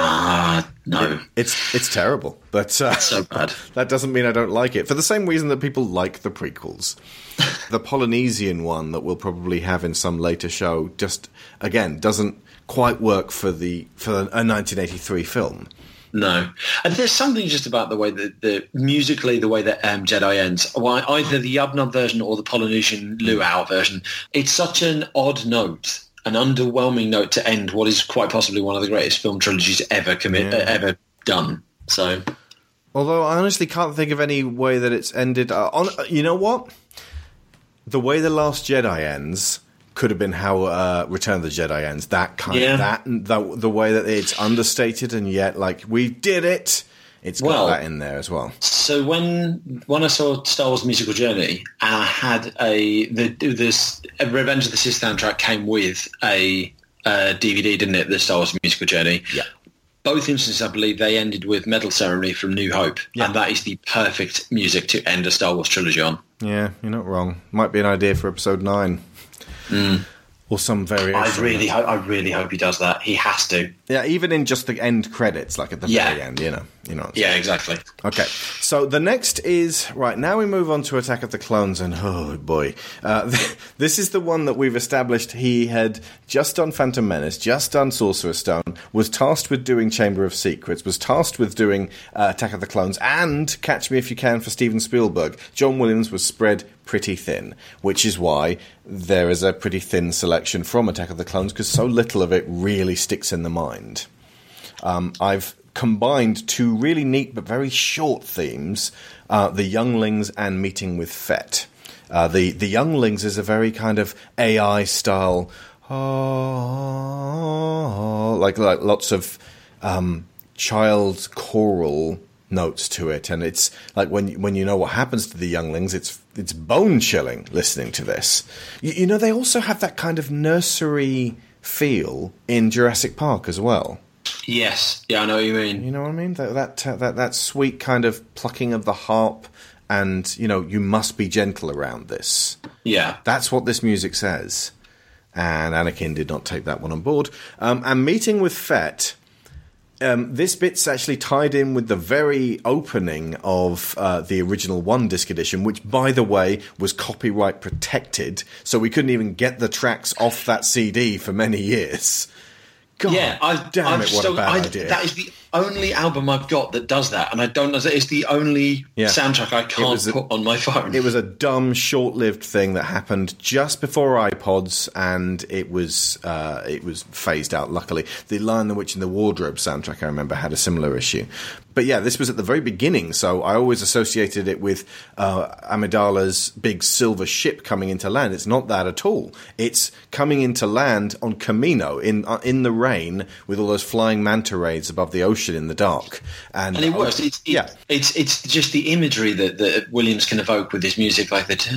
Ah, no. It's it's terrible, but uh, So bad. (laughs) that doesn't mean I don't like it. For the same reason that people like the prequels, (laughs) the Polynesian one that we'll probably have in some later show just again doesn't quite work for the for a 1983 film. No, and there's something just about the way that the musically, the way that um, Jedi ends. Why either the Yubnub version or the Polynesian luau version. It's such an odd note, an underwhelming note to end what is quite possibly one of the greatest film trilogies ever commit uh, ever done. So Although I honestly can't think of any way that it's ended. Uh, on, you know what? The way the Last Jedi ends could have been how uh, Return of the Jedi ends. That kind Yeah. of that the, the way that it's understated and yet like we did it. It's got Well- that in there as well. So when when I saw Star Wars Musical Journey, I had a the this Revenge of the Sith soundtrack came with a uh, DVD, didn't it? The Star Wars Musical Journey. Yeah. Both instances, I believe, they ended with Medal Ceremony from New Hope, Yeah. and that is the perfect music to end a Star Wars trilogy on. Yeah, you're not wrong. Might be an idea for episode nine. Hmm. Or some variation. I really, ho- I really hope he does that. He has to. Yeah, even in just the end credits, like at the Yeah. very end, you know. You know. Yeah, exactly. Okay, so the next is right now we move on to Attack of the Clones, and oh boy, uh, (laughs) this is the one that we've established. He had just done Phantom Menace, just done Sorcerer's Stone, was tasked with doing Chamber of Secrets, was tasked with doing uh, Attack of the Clones, and Catch Me If You Can for Steven Spielberg. John Williams was spread pretty thin, which is why there is a pretty thin selection from Attack of the Clones because so little of it really sticks in the mind. Um, I've combined two really neat but very short themes: uh, the Younglings and Meeting with Fett. Uh, the the Younglings is a very kind of AI style, oh, like like lots of um, child choral notes to it, and it's like when when you know what happens to the younglings, it's it's bone chilling listening to this. You, you know, they also have that kind of nursery feel in Jurassic Park as well. Yes. Yeah, I know what you mean. You know what I mean? That that uh, that that sweet kind of plucking of the harp, and you know, you must be gentle around this. Yeah. That's what this music says. And Anakin did not take that one on board. Um, and meeting with Fett, um, this bit's actually tied in with the very opening of uh, the original one disc edition, which, by the way, was copyright protected, so we couldn't even get the tracks off that CD for many years. God, yeah, I've, damn I've it! What still, a bad I, idea. That is the only album I've got that does that, and I don't know. It's the only Yeah. soundtrack I can't a- put on my phone. It was a dumb, short-lived thing that happened just before iPods, and it was uh, it was phased out. Luckily, the Lion, the Witch, and the Wardrobe soundtrack I remember had a similar issue. But yeah, this was at the very beginning, so I always associated it with uh, Amidala's big silver ship coming into land. It's not that at all. It's coming into land on Kamino in uh, in the rain with all those flying manta rays above the ocean in the dark, and, and it works. It's, it, yeah. it's it's just the imagery that, that Williams can evoke with his music, like the. It's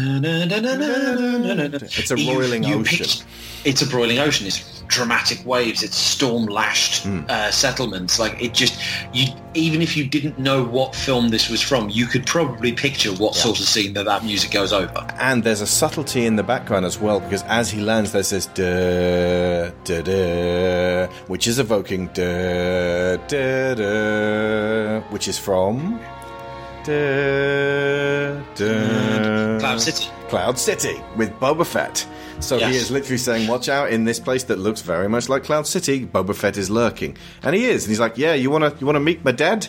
It's a roiling ocean. It's a broiling ocean. It's dramatic waves. It's storm lashed Hmm. uh, settlements. Like it just you. Even if you didn't know what film this was from, you could probably picture what sort of scene that that music goes over. And there's a subtlety in the background as well, because as he lands, there's this da da da, which is evoking da da da, which is from da da Cloud City. Cloud City with Boba Fett. So he is literally saying, "Watch out! In this place that looks very much like Cloud City, Boba Fett is lurking." And he is. And he's like, "Yeah, you wanna you wanna meet my dad?"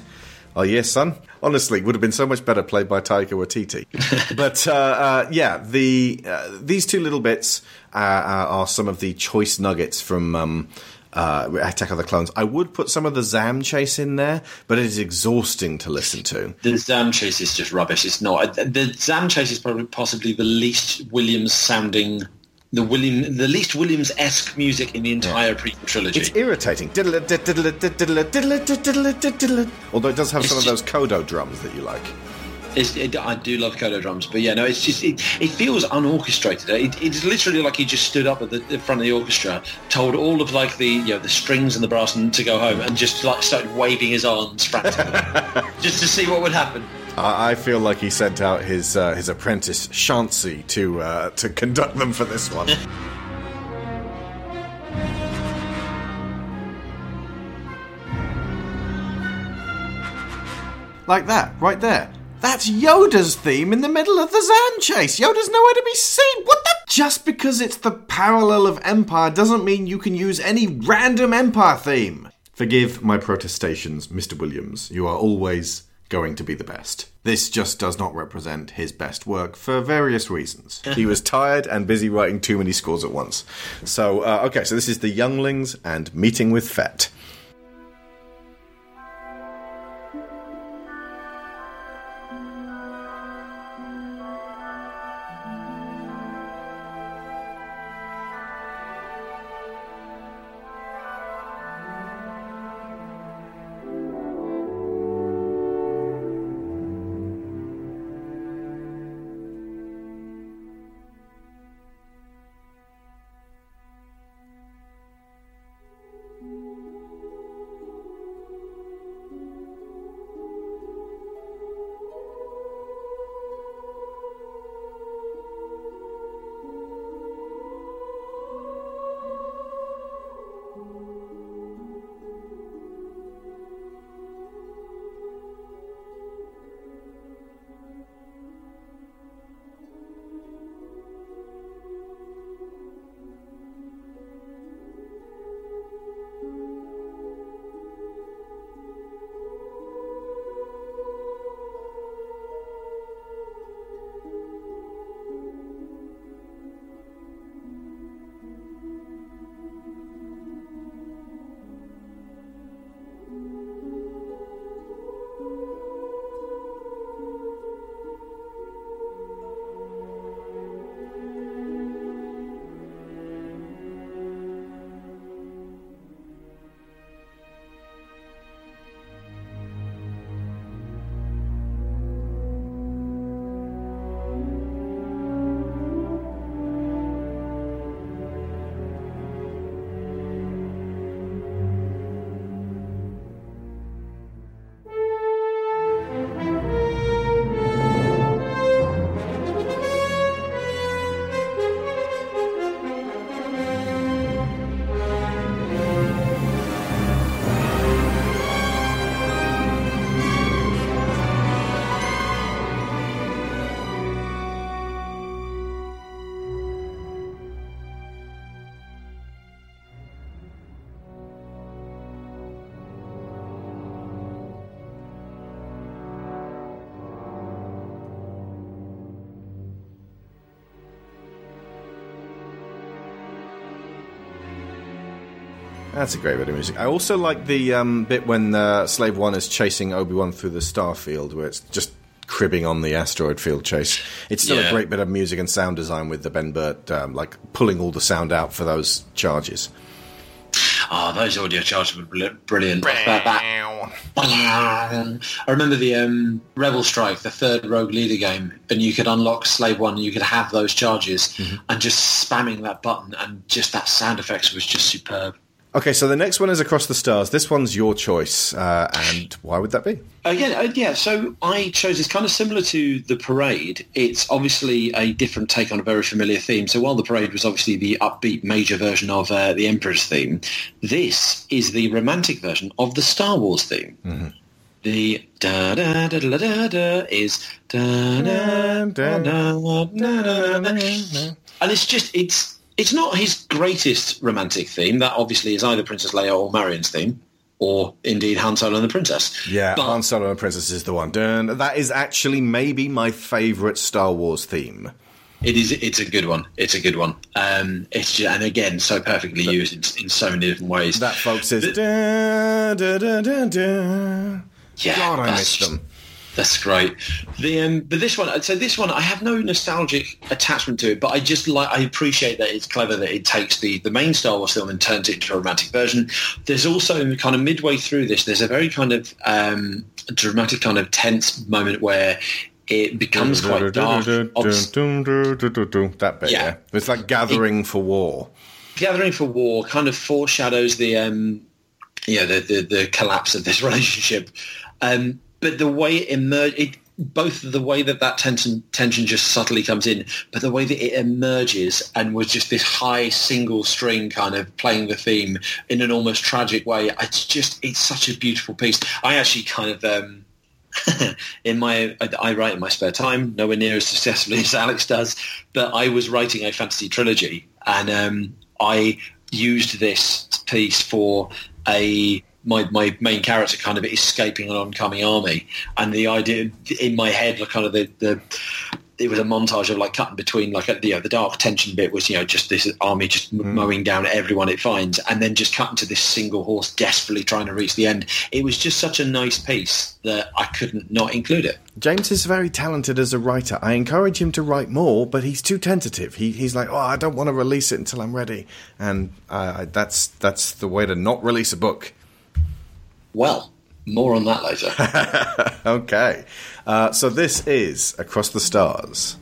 Oh yes, son. Honestly, it would have been so much better played by Taika Waititi. (laughs) but uh, uh, yeah, the uh, these two little bits uh, uh, are some of the choice nuggets from um, uh, Attack of the Clones. I would put some of the Zam chase in there, but it is exhausting to listen to. The Zam chase is just rubbish. It's not. The Zam chase is probably possibly the least Williams sounding the William, the least Williams esque music in the entire prequel trilogy. It's irritating. Although it does have some of those Kodo drums that you like. It, I do love Kodo drums, but yeah, no, it's just it, it feels unorchestrated. It, it's literally like he just stood up at the, the, front of the orchestra, told all of like the you know the strings and the brass to go home, and just like started waving his arms frantically (laughs) just to see what would happen. I feel like he sent out his uh, his apprentice Chauncey to uh, to conduct them for this one. (laughs) like that, right there. That's Yoda's theme in the middle of the Zam chase. Yoda's nowhere to be seen. What the? Just because it's the parallel of Empire doesn't mean you can use any random Empire theme. Forgive my protestations, Mr. Williams. You are always going to be the best. This just does not represent his best work for various reasons. (laughs) he was tired and busy writing too many scores at once. So, uh, okay, so this is The Younglings and Meeting with Fett. That's a great bit of music. I also like the um, bit when uh, Slave One is chasing Obi Wan through the star field, where it's just cribbing on the asteroid field chase. It's still yeah. a great bit of music and sound design with the Ben Burtt, um, like pulling all the sound out for those charges. Oh, those audio charges were brilliant. I remember the um, Rebel Strike, the third Rogue Leader game, and you could unlock Slave One, and you could have those charges, mm-hmm. and just spamming that button, and just that sound effects was just superb. Okay, so the next one is Across the Stars. This one's your choice, uh, and why would that be? Again, uh, yeah. So I chose it's kind of similar to the parade. It's obviously a different take on a very familiar theme. So while the parade was obviously the upbeat major version of uh, the Emperor's theme, this is the romantic version of the Star Wars theme. Mm-hmm. The da da da da da da is da da da da da da, and it's just it's it's not his greatest romantic theme. That obviously is either Princess Leia or Marion's theme, or indeed Han Solo and the Princess. Yeah, but, Han Solo and the Princess is the one. Dun, that is actually maybe my favourite Star Wars theme. It is. It's a good one. It's a good one. Um, it's just, and again so perfectly used in, in so many different ways. That, folks, is. Yeah, God, I miss them. That's great. The um, but this one, so this one, I have no nostalgic attachment to it, but I just like I appreciate that it's clever that it takes the the main Star Wars film and turns it into a romantic version. There's also kind of midway through this, there's a very kind of um, dramatic, kind of tense moment where it becomes quite dark. That bit, Yeah. yeah. It's like gathering for war. Gathering for War kind of foreshadows the um, you know, the, the the collapse of this (laughs) relationship. Um, but the way it emerged, it both the way that that tension tension just subtly comes in, but the way that it emerges and was just this high single string kind of playing the theme in an almost tragic way. It's just it's such a beautiful piece. I actually kind of. Um, (laughs) in my, I, I write in my spare time, nowhere near as successfully as Alex does, but I was writing a fantasy trilogy, and um, I used this piece for a my, my main character kind of escaping an oncoming army, and the idea in my head, like kind of the, the it was a montage of like cutting between like you know the dark tension bit was you know just this army just m mowing down everyone it finds, and then just cutting to this single horse desperately trying to reach the end. It was just such a nice piece that I couldn't not include it. James is very talented as a writer. I encourage him to write more, but he's too tentative. He, he's like, oh, I don't want to release it until I'm ready, and uh, that's that's the way to not release a book. Well, more on that later. (laughs) Okay, uh, so this is Across the Stars.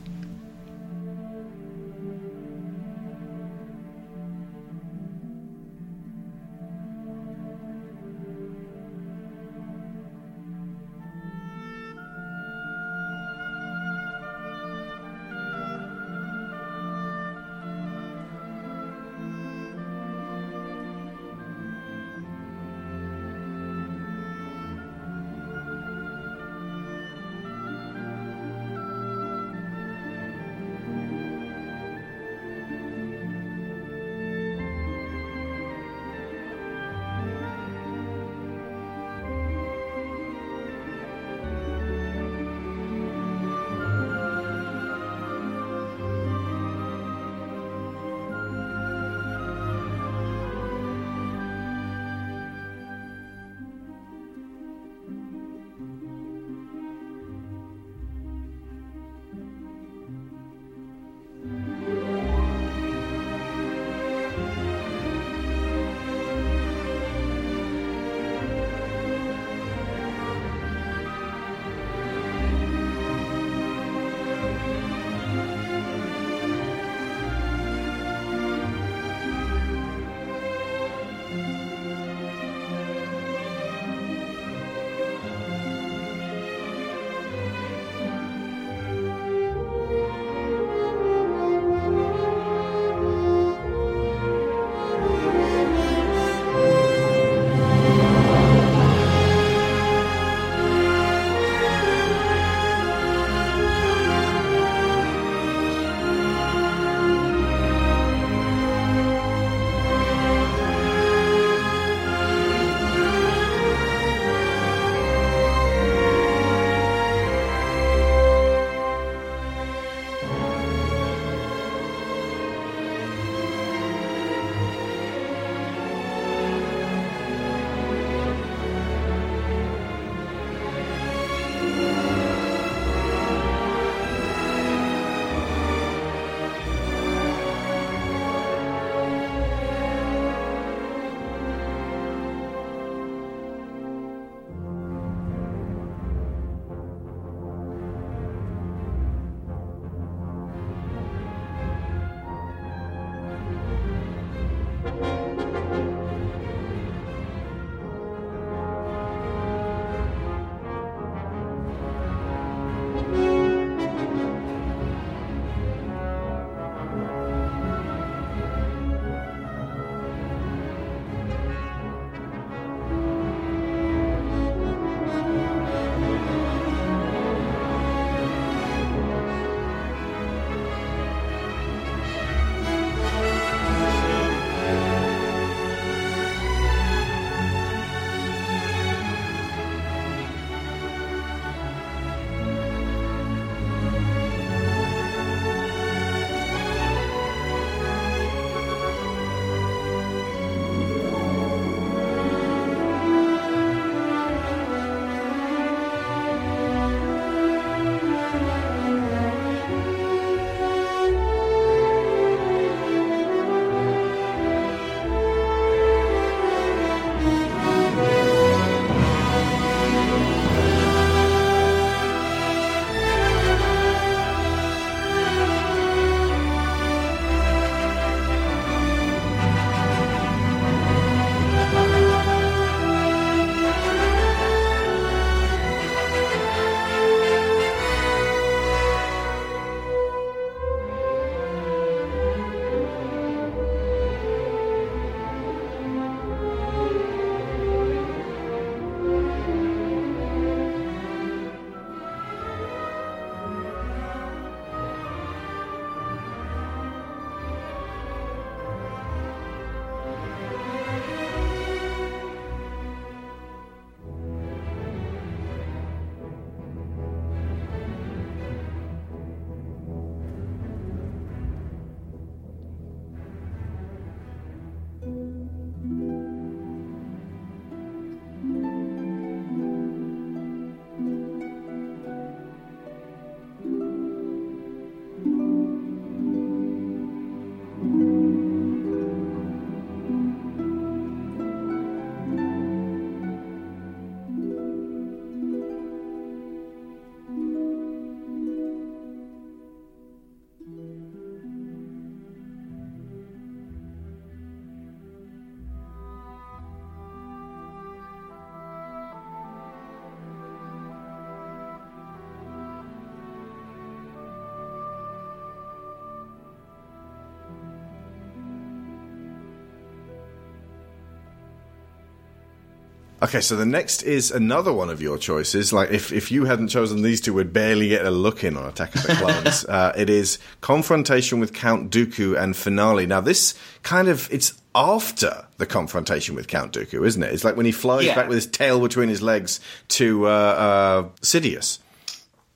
Okay, so the next is another one of your choices. Like, if, if you hadn't chosen these two, we'd barely get a look in on Attack of the Clones. (laughs) uh, it is Confrontation with Count Dooku and Finale. Now, this kind of, it's after the confrontation with Count Dooku, isn't it? It's like when he flies Yeah. back with his tail between his legs to uh, uh, Sidious.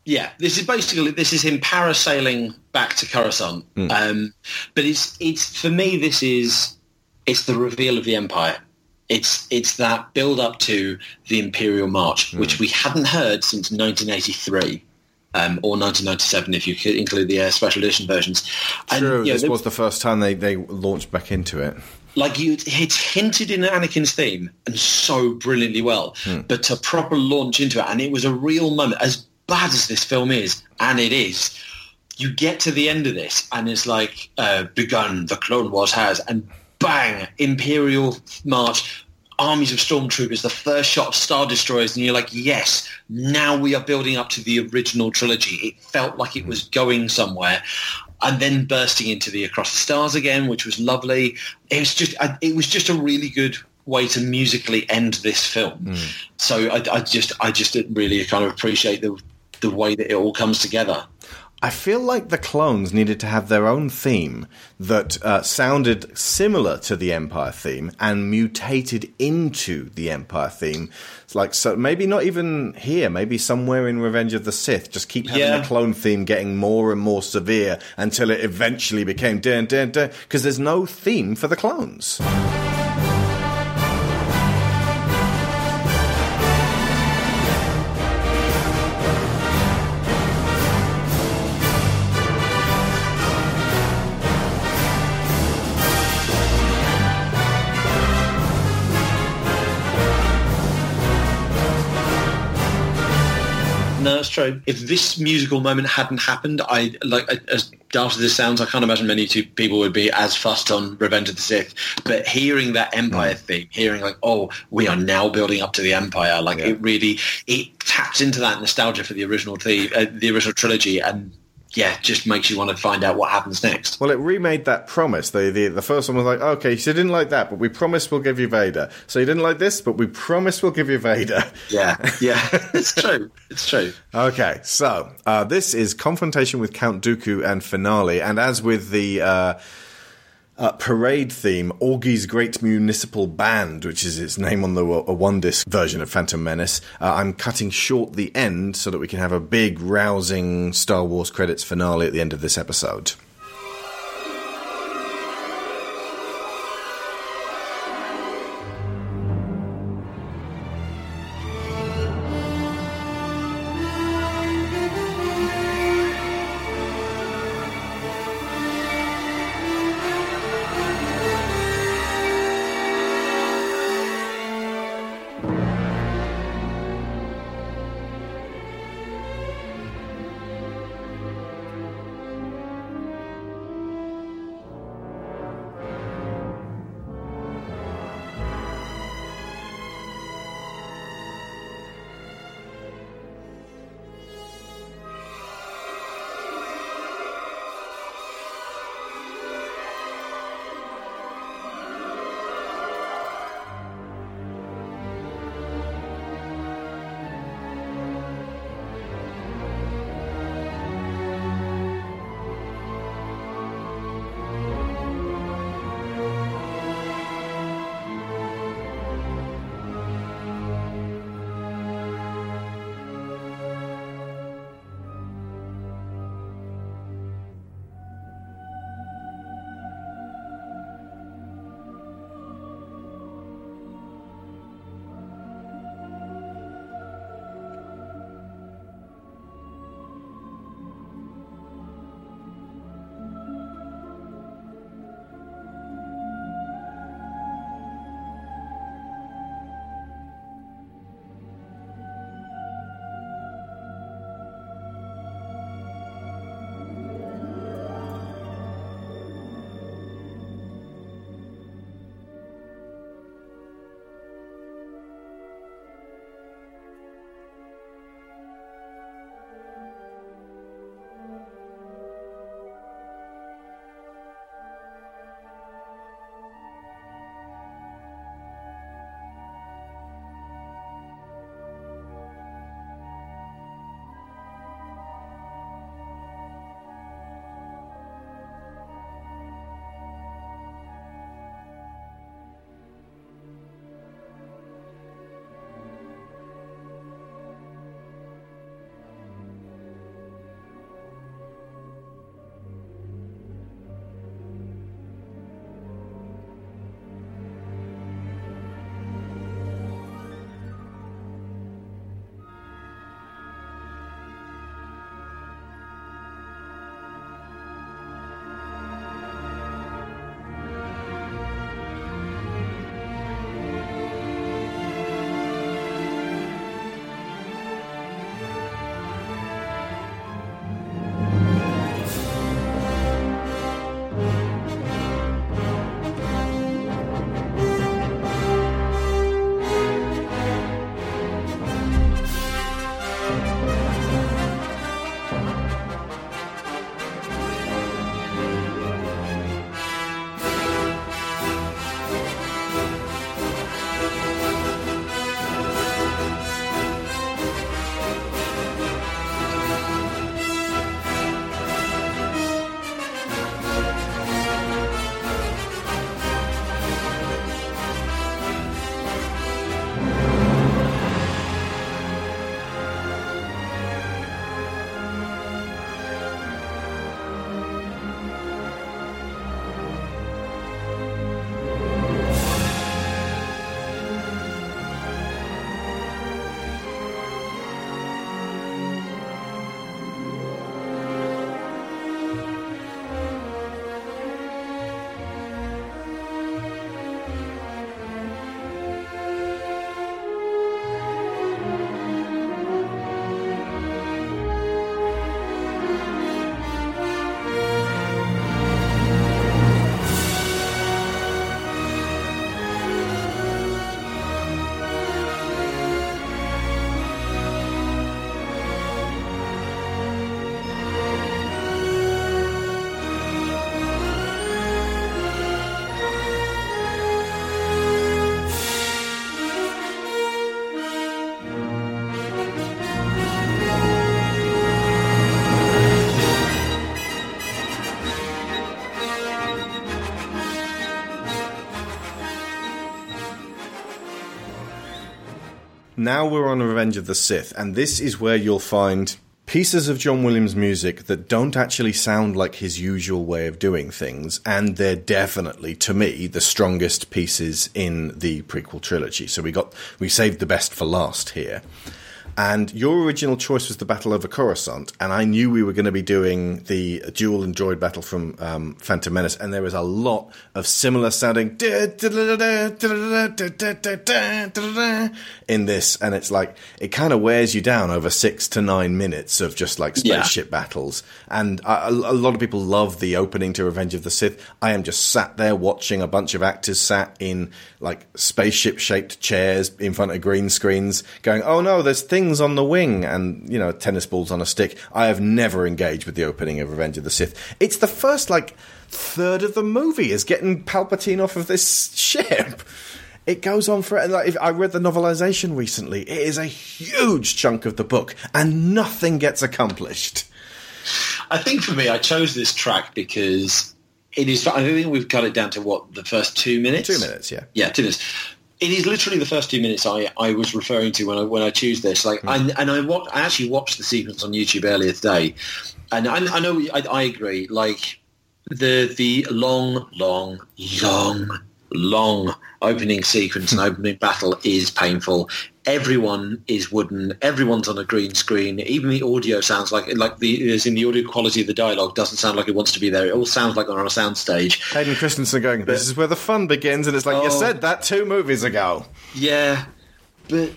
Yeah, this is basically this is him parasailing back to Coruscant. Um, but it's it's for me this is it's the reveal of the Empire. It's it's that build up to the Imperial March, which we hadn't heard since 1983. Um, or 1997, if you could include the uh, special edition versions. And, True, you know, this they- was the first time they, they launched back into it. like you it's hinted in Anakin's theme and so brilliantly well, but to proper launch into it, and it was a real moment. As bad as this film is, and it is, you get to the end of this, and it's like uh, begun. The Clone Wars has, and bang, Imperial March. Armies of stormtroopers, the first shot of Star Destroyers, and you're like, yes, now we are building up to the original trilogy. It felt like it was going somewhere and then bursting into the Across the Stars again, which was lovely. It was just, it was just a really good way to musically end this film. Hmm. So I, I just, I just really kind of appreciate the the way that it all comes together. I feel like the clones needed to have their own theme that uh, sounded similar to the Empire theme and mutated into the Empire theme. It's like so, maybe not even here, maybe somewhere in Revenge of the Sith. Just keep having Yeah. the clone theme getting more and more severe until it eventually became dun dun dun. Because there's no theme for the clones. It's true. If this musical moment hadn't happened, I like as daft as this sounds, I can't imagine many two people would be as fussed on Revenge of the Sith. But hearing that Empire theme, hearing like, oh, we are now building up to the Empire, like it really it taps into that nostalgia for the original theme, uh, the original trilogy, and yeah, just makes you want to find out what happens next. Well, it remade that promise. The, the the first one was like, okay, so you didn't like that, but we promise we'll give you Vader. So you didn't like this, but we promise we'll give you Vader. Yeah, yeah, (laughs) it's true. It's true. Okay, so uh, this is confrontation with Count Dooku and finale, and as with the uh, uh, parade theme, Augie's Great Municipal Band, which is its name on the a one disc version of Phantom Menace, uh, I'm cutting short the end so that we can have a big, rousing Star Wars credits finale at the end of this episode. Now we're on Revenge of the Sith, and this is where you'll find pieces of John Williams' music that don't actually sound like his usual way of doing things, and they're definitely, to me, the strongest pieces in the prequel trilogy. So we got we saved the best for last here. And your original choice was the Battle over Coruscant, and I knew we were going to be doing the duel and droid battle from um, Phantom Menace, and there was a lot of similar sounding in this, and it's like it kind of wears you down over six to nine minutes of just like spaceship yeah. battles. And a, a lot of people love the opening to Revenge of the Sith. I am just sat there watching a bunch of actors sat in like spaceship shaped chairs in front of green screens, going, "Oh no, there's things." Things on the wing and, you know, tennis balls on a stick. I have never engaged with the opening of Revenge of the Sith. It's the first, like, third of the movie is getting Palpatine off of this (laughs) ship. It goes on for like I read the novelization recently. It is a huge chunk of the book, and nothing gets accomplished. I think for me, I chose this track because it is. I think we've cut it down to what the first two minutes. Two minutes, yeah, yeah, two minutes it is literally the first two minutes I, I was referring to when I when I choose this. Like, mm. and I, wa- I actually watched the sequence on YouTube earlier today, and I, I know I, I agree. Like the the long, long, long, long opening sequence and hmm. opening battle is painful everyone is wooden. Everyone's on a green screen. Even the audio sounds like like the as in the audio quality of the dialogue doesn't sound like it wants to be there. It all sounds like they're on a soundstage. Hayden Christensen going, "This is where the fun begins," and it's like oh, you said that two movies ago. Yeah, but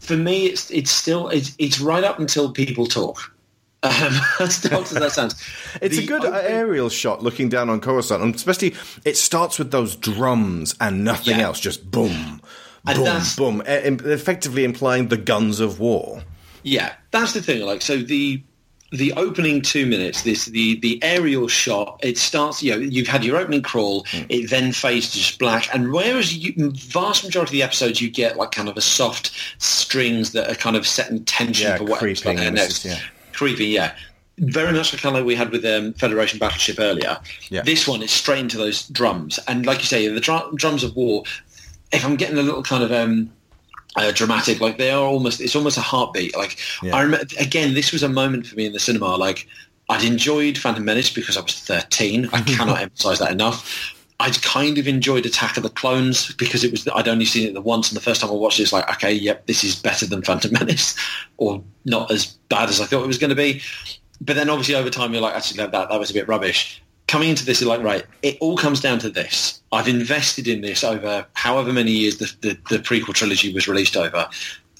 for me, it's it's still it's, it's right up until people talk. Um, (laughs) as as that sounds, (laughs) it's the a good open- aerial shot looking down on Coruscant, and especially it starts with those drums and nothing yeah. else, just boom, and boom, boom, effectively implying the guns of war. Yeah, that's the thing. Like, so the the opening two minutes, this the the aerial shot, it starts. You know, you've had your opening crawl. Mm. It then fades to just black, and whereas you, vast majority of the episodes, you get like kind of a soft strings that are kind of setting tension yeah, for what creeping like next. Yeah. Creepy, yeah. Very much like kind of we had with um, Federation Battleship earlier. Yeah. This one is straight into those drums, and like you say, the dr- drums of war if I'm getting a little kind of um, uh, dramatic, like they are almost, it's almost a heartbeat. Like yeah. I remember, again, this was a moment for me in the cinema. Like I'd enjoyed Phantom Menace because I was 13. I (laughs) cannot emphasize that enough. I'd kind of enjoyed Attack of the Clones because it was I'd only seen it the once, and the first time I watched it, it's like, okay, yep, this is better than Phantom Menace, (laughs) or not as bad as I thought it was going to be. But then obviously over time, you're like, actually, that that was a bit rubbish coming into this, you're like, right, it all comes down to this. I've invested in this over however many years the, the, the prequel trilogy was released over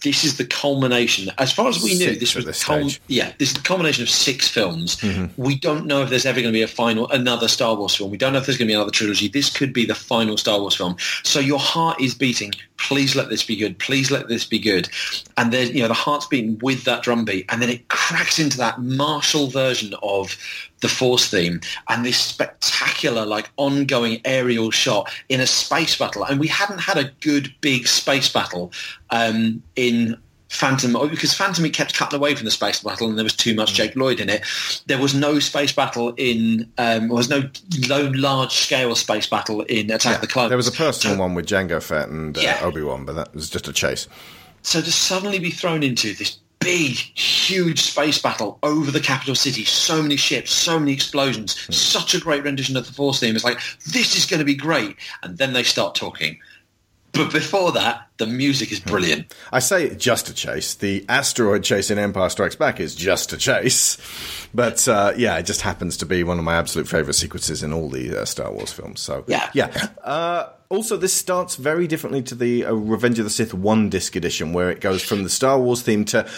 this is the culmination. As far as we knew, this was this cul- yeah, this is the culmination of six films. Mm-hmm. We don't know if there's ever going to be a final another Star Wars film. We don't know if there's going to be another trilogy. This could be the final Star Wars film. So your heart is beating. Please let this be good. Please let this be good. And then you know the heart's beating with that drum beat, and then it cracks into that martial version of the Force theme and this spectacular, like, ongoing aerial shot in a space battle. And we hadn't had a good big space battle um, in Phantom because Phantom it kept cutting away from the space battle and there was too much Jake Lloyd in it. There was no space battle in um, there was no low large scale space battle in Attack yeah, of the Clones. There was a personal so, one with Jango Fett and uh, yeah. Obi Wan, but that was just a chase. So to suddenly be thrown into this big, huge space battle over the capital city. So many ships, so many explosions. Mm. Such a great rendition of the Force theme. It's like, this is going to be great. And then they start talking. But before that, the music is brilliant. I say just a chase. The asteroid chase in Empire Strikes Back is just a chase. But uh, yeah, it just happens to be one of my absolute favorite sequences in all the uh, Star Wars films. So yeah, yeah. Uh, also, this starts very differently to the uh, Revenge of the Sith one disc edition, where it goes from the Star Wars theme to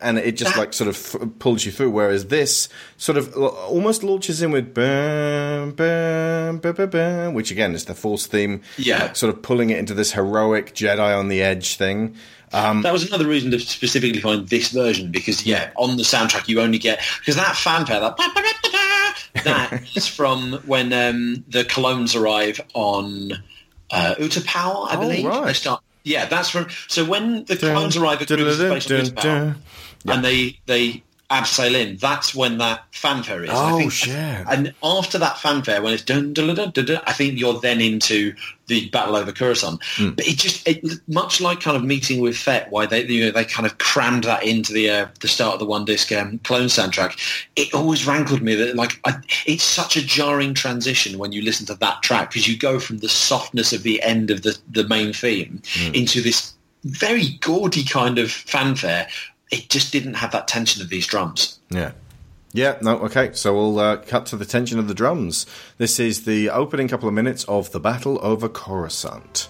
and it just like sort of pulls you through. Whereas this sort of almost launches in with which again is the Force theme, yeah, like sort of pulling it into this heroic Jedi on the edge thing. Um, that was another reason to specifically find this version because yeah, on the soundtrack you only get because that fanfare that that (laughs) is from when um, the clones arrive on uh, Utapau, I oh, believe. Right. They start. Yeah, that's from. So when the clones arrive at Cruise Space on Utapau, and they they Abseilin, that's when that fanfare is. Oh, I think, shit. And after that fanfare, when it's dun dun dun dun, dun I think you're then into the battle over Coruscant. Hmm. But it just, it, much like kind of meeting with Fett, why they you know they kind of crammed that into the uh, the start of the one disc um, clone soundtrack. It always rankled me that like I, it's such a jarring transition when you listen to that track because you go from the softness of the end of the the main theme Hmm. into this very gaudy kind of fanfare. It just didn't have that tension of these drums. Yeah. Yeah, no, okay. So we'll uh, cut to the tension of the drums. This is the opening couple of minutes of the battle over Coruscant.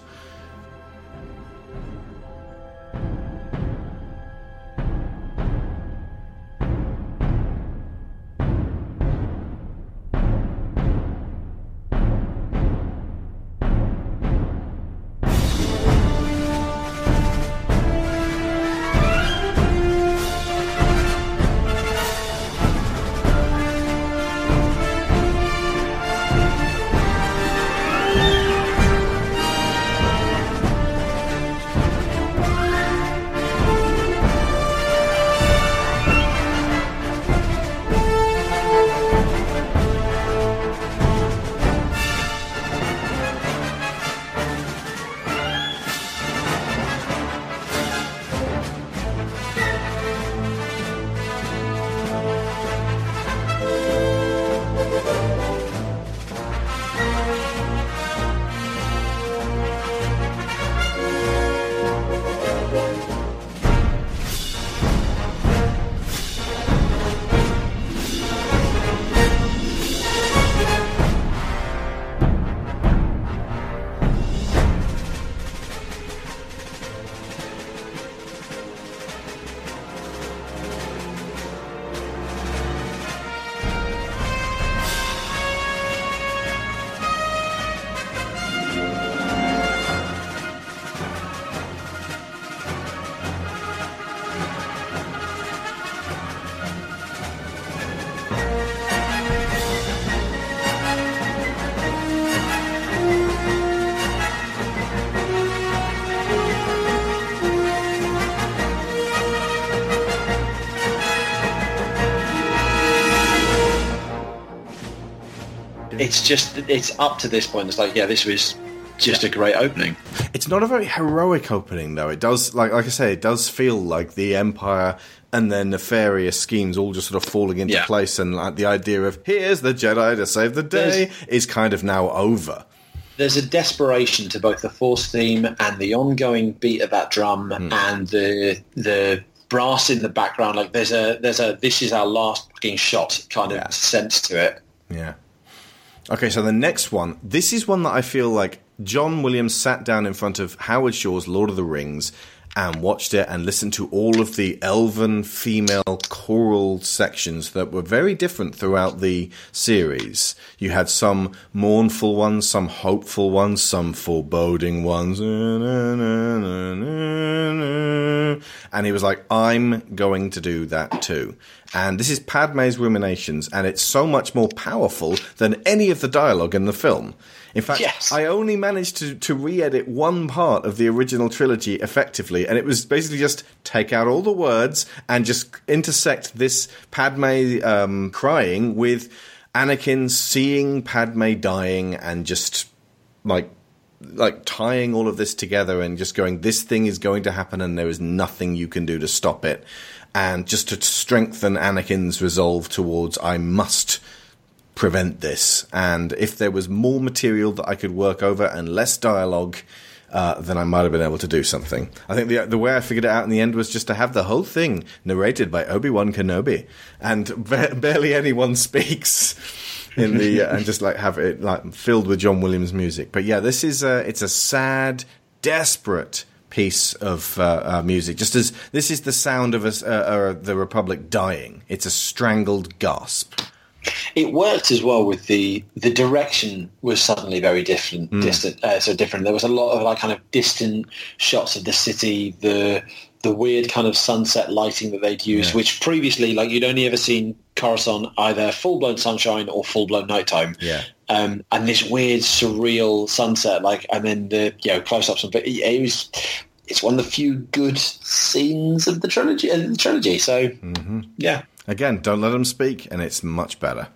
It's up to this point. It's like yeah, this was just a great opening. It's not a very heroic opening, though. It does, like like I say, it does feel like the Empire and their nefarious schemes all just sort of falling into Yeah. place, and like the idea of here's the Jedi to save the day There's- is kind of now over. There's a desperation to both the Force theme and the ongoing beat of that drum Hmm. and the the brass in the background. Like there's a there's a this is our last fucking shot kind of Yeah. sense to it. Yeah. Okay, so the next one. This is one that I feel like John Williams sat down in front of Howard Shore's Lord of the Rings and watched it and listened to all of the elven female choral sections that were very different throughout the series. You had some mournful ones, some hopeful ones, some foreboding ones. And he was like, I'm going to do that too. And this is Padme's ruminations, and it's so much more powerful than any of the dialogue in the film. In fact, Yes. I only managed to, to re-edit one part of the original trilogy effectively, and it was basically just take out all the words and just intersect this Padme um, crying with Anakin seeing Padme dying and just like like tying all of this together and just going this thing is going to happen and there is nothing you can do to stop it and just to strengthen Anakin's resolve towards I must prevent this and if there was more material that I could work over and less dialogue uh, then I might have been able to do something. I think the the way I figured it out in the end was just to have the whole thing narrated by Obi Wan Kenobi, and ba- (laughs) barely anyone speaks in the uh, and just like have it like filled with John Williams music. But yeah, this is a it's a sad, desperate piece of uh, uh, music. Just as this is the sound of us, uh, uh, the Republic dying. It's a strangled gasp. It worked as well with the the direction was suddenly very different, Hmm. distant, uh, so different. There was a lot of like kind of distant shots of the city, the the weird kind of sunset lighting that they'd used, Yeah. which previously like you'd only ever seen Coruscant either full blown sunshine or full blown nighttime. Yeah. Um, and this weird surreal sunset, like, and then the you know close ups, but it, it was. It's one of the few good scenes of the trilogy. Of the trilogy, so Mm-hmm. yeah, Again, don't let them speak, and it's much better.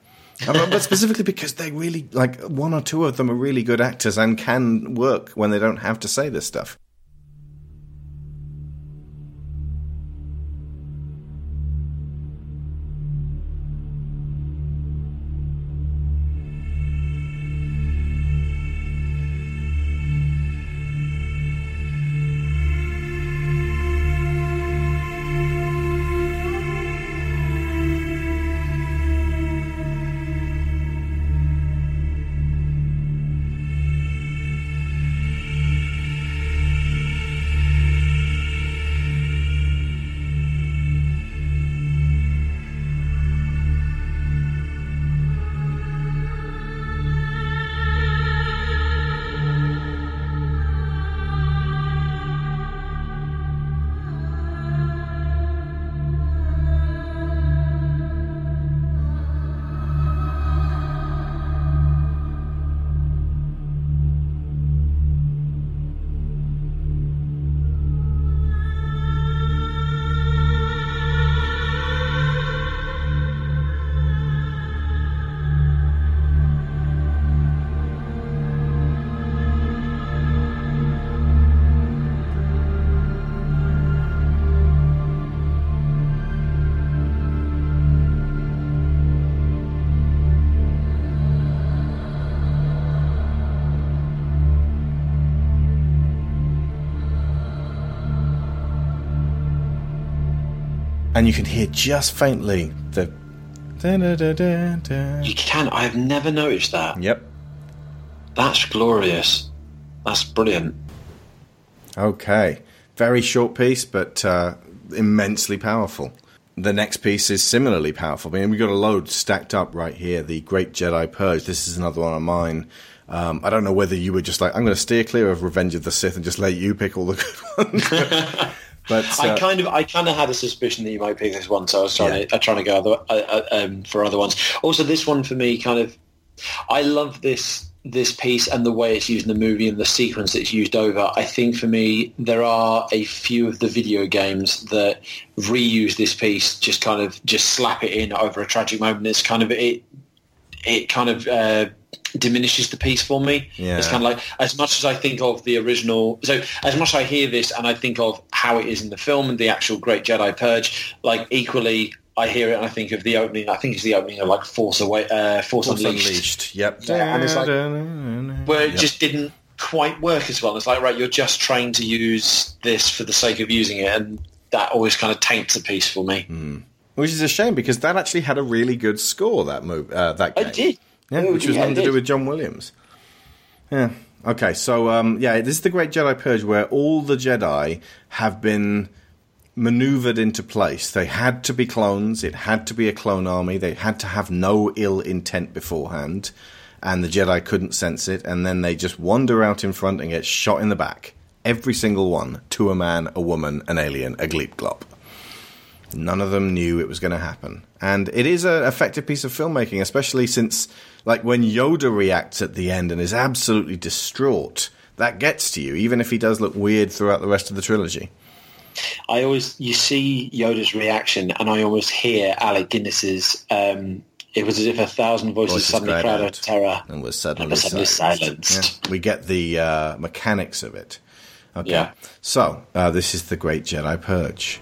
But specifically because they really like one or two of them are really good actors and can work when they don't have to say this stuff. And you can hear just faintly the. You can. I've never noticed that. Yep. That's glorious. That's brilliant. Okay. Very short piece, but uh, immensely powerful. The next piece is similarly powerful. I mean, we've got a load stacked up right here. The Great Jedi Purge. This is another one of mine. Um, I don't know whether you were just like, I'm going to steer clear of Revenge of the Sith and just let you pick all the good ones. (laughs) (laughs) But uh, I kind of, I kind of had a suspicion that you might pick this one, so I was trying yeah. to, uh, trying to go other, uh, uh, um, for other ones. Also, this one for me, kind of, I love this this piece and the way it's used in the movie and the sequence it's used over. I think for me, there are a few of the video games that reuse this piece, just kind of just slap it in over a tragic moment. It's kind of it, it kind of. Diminishes the piece for me. Yeah. It's kind of like as much as I think of the original. So as much as I hear this and I think of how it is in the film and the actual Great Jedi Purge, like equally. I hear it and I think of the opening. I think it's the opening of like Force Away, uh, Force, Force Unleashed. Unleashed. Yep. Yeah, and it's like where it yep. just didn't quite work as well. It's like right, you're just trying to use this for the sake of using it, and that always kind of taints the piece for me. Mm. Which is a shame because that actually had a really good score. That move, uh, that game. I did. Yeah, oh, which was yeah, nothing to do with John Williams. Yeah. Okay, so um, yeah, this is the Great Jedi Purge where all the Jedi have been maneuvered into place. They had to be clones. It had to be a clone army. They had to have no ill intent beforehand, and the Jedi couldn't sense it. And then they just wander out in front and get shot in the back. Every single one, to a man, a woman, an alien, a gleep glop. None of them knew it was going to happen. And it is an effective piece of filmmaking, especially since, like, when Yoda reacts at the end and is absolutely distraught, that gets to you, even if he does look weird throughout the rest of the trilogy. I always, you see Yoda's reaction, and I almost hear Alec Guinness's, um, it was as if a thousand voices, voices suddenly cried out of terror and was suddenly, and suddenly silenced. silenced. Yeah. We get the uh, mechanics of it. Okay. Yeah. So, uh, this is the Great Jedi Purge.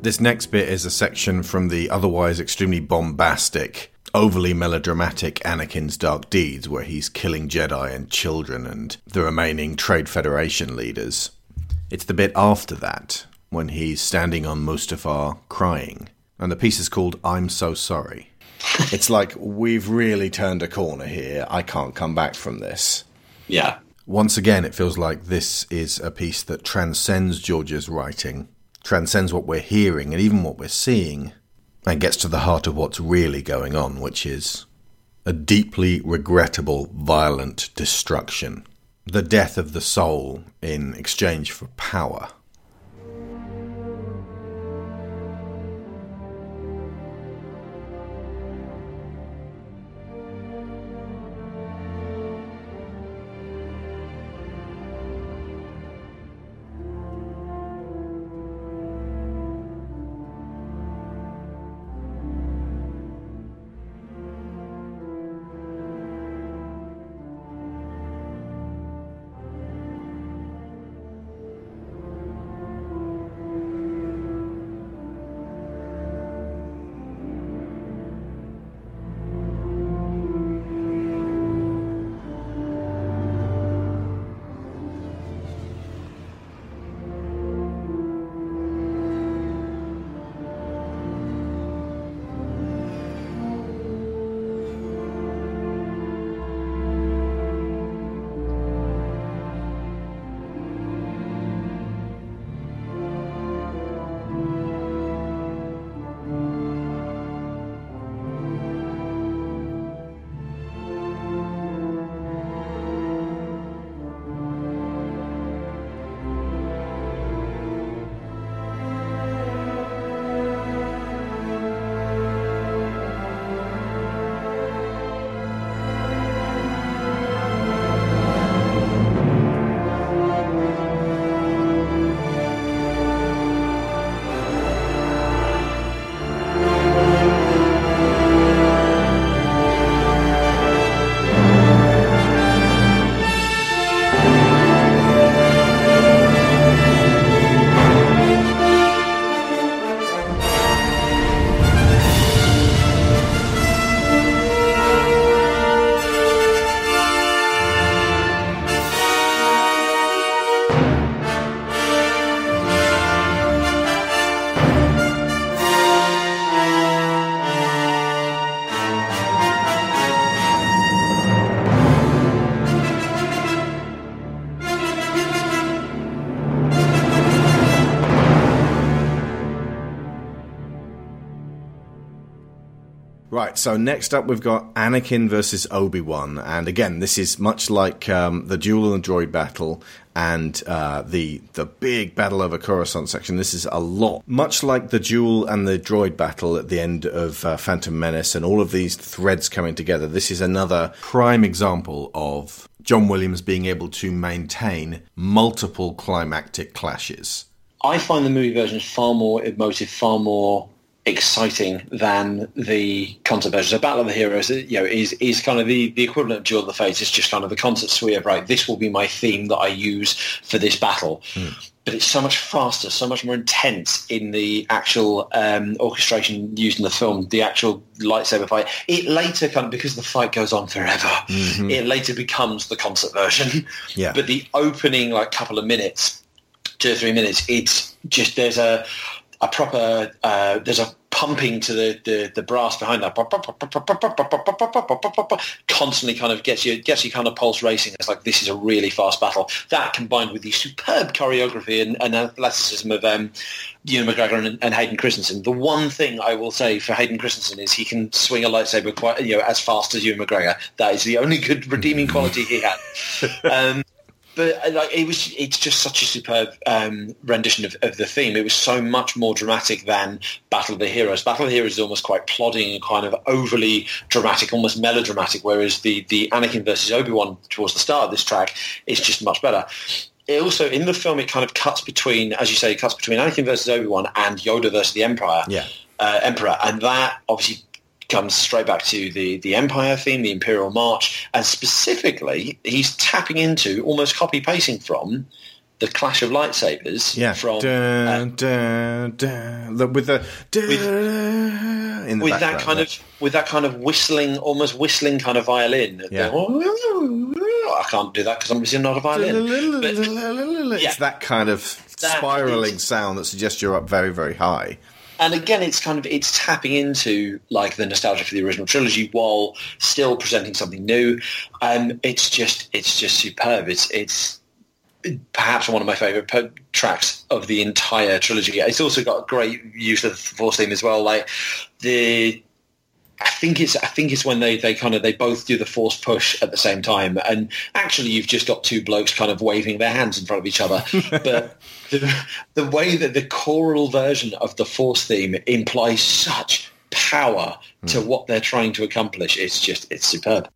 This next bit is a section from the otherwise extremely bombastic, overly melodramatic Anakin's Dark Deeds, where he's killing Jedi and children and the remaining Trade Federation leaders. It's the bit after that, when he's standing on Mustafar crying, and the piece is called I'm So Sorry. (laughs) it's like, we've really turned a corner here. I can't come back from this. Yeah. Once again, it feels like this is a piece that transcends George's writing, transcends what we're hearing and even what we're seeing, and gets to the heart of what's really going on, which is a deeply regrettable, violent destruction. The death of the soul in exchange for power. So next up we've got Anakin versus Obi Wan, and again, this is much like um, the duel and the droid battle and uh, the the big battle over Coruscant section. This is a lot, much like the duel and the droid battle at the end of uh, Phantom Menace, and all of these threads coming together. This is another prime example of John Williams being able to maintain multiple climactic clashes. I find the movie versions far more emotive, far more exciting than the concert version. So Battle of the Heroes, you know, is is kind of the, the equivalent of Duel of the Fates. It's just kind of the concert suite of right. This will be my theme that I use for this battle. Mm. But it's so much faster, so much more intense in the actual um, orchestration used in the film. The actual lightsaber fight. It later kind of because the fight goes on forever. Mm-hmm. It later becomes the concert version. (laughs) Yeah. But the opening like couple of minutes, two or three minutes, it's just there's a a proper uh, there's a pumping to the, the, the brass behind that constantly kind of gets you gets you kind of pulse racing. It's like this is a really fast battle. That combined with the superb choreography and, and athleticism of um, Ewan McGregor and, and, Hayden Christensen. The one thing I will say for Hayden Christensen is he can swing a lightsaber quite you know as fast as Ewan McGregor. That is the only good redeeming quality he had. (laughs) Um, but uh, like it was it's just such a superb um, rendition of, of, the theme. It was so much more dramatic than battle of the heroes. Battle of the heroes is almost quite plodding and kind of overly dramatic almost melodramatic whereas the the anakin versus obi-wan towards the start of this track is just much better. It also in the film it kind of cuts between as you say it cuts between anakin versus obi-wan and yoda versus the empire. Yeah. Uh, emperor and that obviously comes straight back to the, the Empire theme, the Imperial March, and specifically he's tapping into, almost copy pasting from the clash of lightsabers Yeah. from Dun, uh, dun, dun, the- with the the with that kind yeah. of with that kind of whistling, almost whistling kind of violin. Yeah. I can't do that because I'm obviously not a violin. But it's that kind of spiraling sound that suggests you're up very, very high. And again, it's kind of it's tapping into like the nostalgia for the original trilogy while still presenting something new. Um, it's just it's just superb. It's it's perhaps one of my favourite po- tracks of the entire trilogy. It's also got great use of the Force theme as well. Like the I think it's I think it's when they, they kind of they both do the force push at the same time, and actually you've just got two blokes kind of waving their hands in front of each other. (laughs) but the, the way that the choral version of the force theme implies such power to hmm. what they're trying to accomplish, it's just it's superb.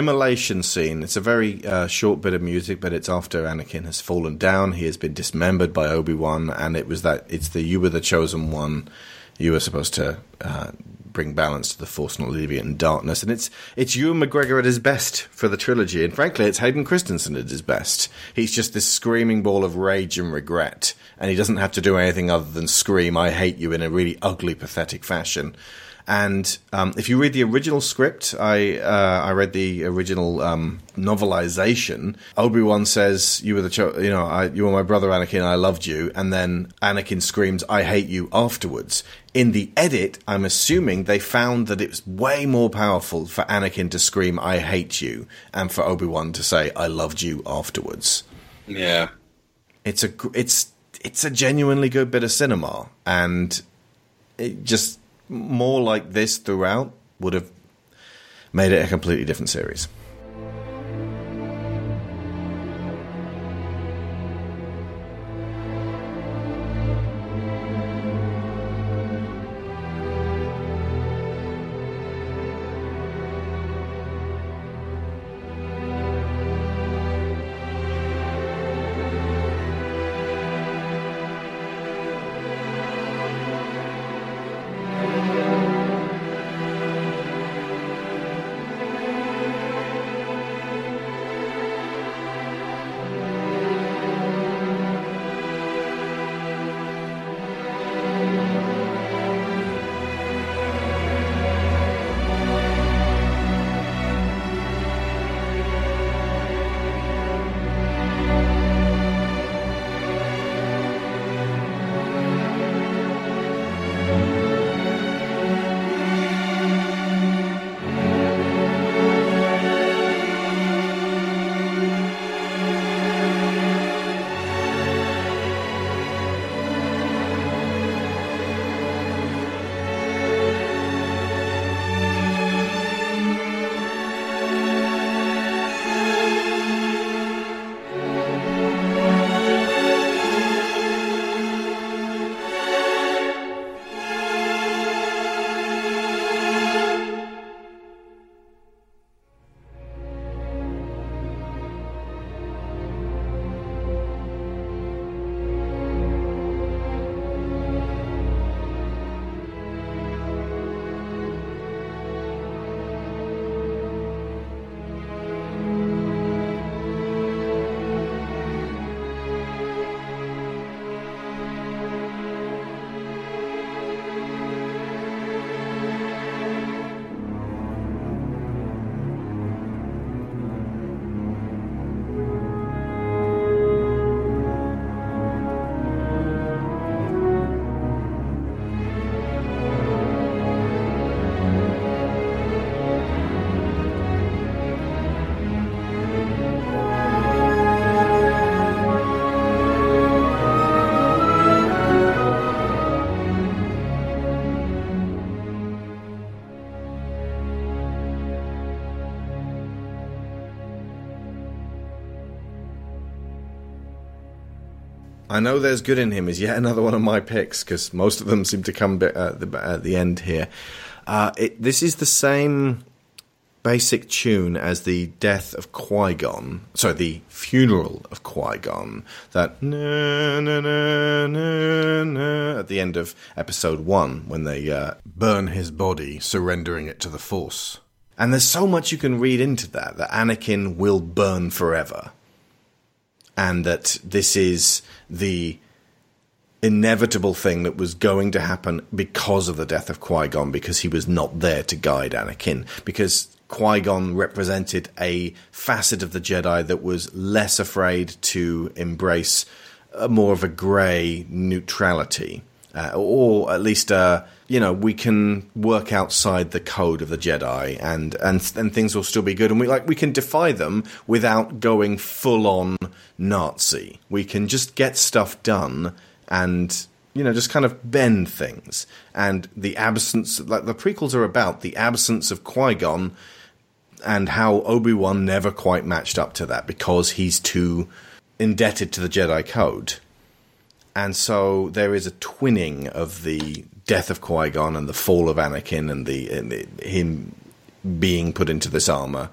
Immolation scene. It's a very uh, short bit of music, but it's after Anakin has fallen down. He has been dismembered by Obi Wan, and it was that it's the you were the chosen one. You were supposed to uh, bring balance to the Force, not leave it in darkness. And it's it's Ewan McGregor at his best for the trilogy, and frankly, it's Hayden Christensen at his best. He's just this screaming ball of rage and regret, and he doesn't have to do anything other than scream "I hate you" in a really ugly, pathetic fashion. And um, if you read the original script, I uh, I read the original um, novelization. Obi Wan says, "You were the cho- you know I, you were my brother Anakin. I loved you." And then Anakin screams, "I hate you!" Afterwards, in the edit, I'm assuming they found that it's way more powerful for Anakin to scream "I hate you" and for Obi Wan to say "I loved you" afterwards. Yeah, it's a it's it's a genuinely good bit of cinema, and it just more like this throughout would have made it a completely different series. I know there's good in him is yet another one of my picks because most of them seem to come at the, at the end here. Uh, it, this is the same basic tune as the death of Qui Gon, sorry, the funeral of Qui Gon. That na, na, na, na, na, at the end of episode one when they uh, burn his body, surrendering it to the Force. And there's so much you can read into that that Anakin will burn forever and that this is the inevitable thing that was going to happen because of the death of Qui Gon, because he was not there to guide Anakin, because Qui Gon represented a facet of the Jedi that was less afraid to embrace a more of a grey neutrality, uh, or at least uh, you know we can work outside the code of the Jedi, and and and things will still be good, and we like we can defy them without going full on Nazi. We can just get stuff done and you know just kind of bend things. And the absence, like the prequels are about the absence of Qui Gon and how Obi Wan never quite matched up to that because he's too indebted to the Jedi Code. And so there is a twinning of the death of Qui Gon and the fall of Anakin and the, and the him being put into this armor.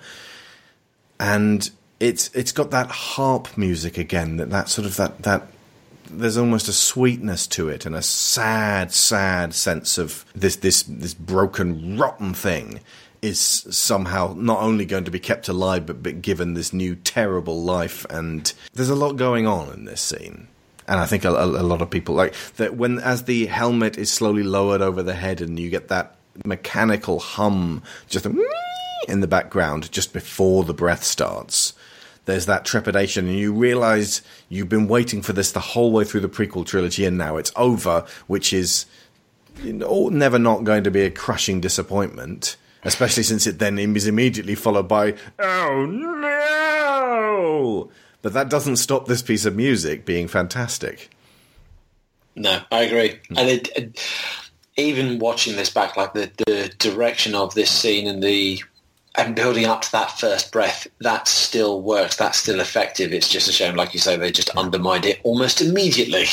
and it's it's got that harp music again. That that sort of that that there's almost a sweetness to it and a sad, sad sense of this this this broken, rotten thing is somehow not only going to be kept alive but, but given this new terrible life and there's a lot going on in this scene and I think a, a, lot of people like that when as the helmet is slowly lowered over the head and you get that mechanical hum just in the background just before the breath starts there's that trepidation and you realize you've been waiting for this the whole way through the prequel trilogy and now it's over which is never not going to be a crushing disappointment especially since it then is immediately followed by oh no but that doesn't stop this piece of music being fantastic no i agree and it, it, even watching this back like the, the direction of this scene and the and building up to that first breath, that still works. That's still effective. It's just a shame, like you say, they just undermined it almost immediately.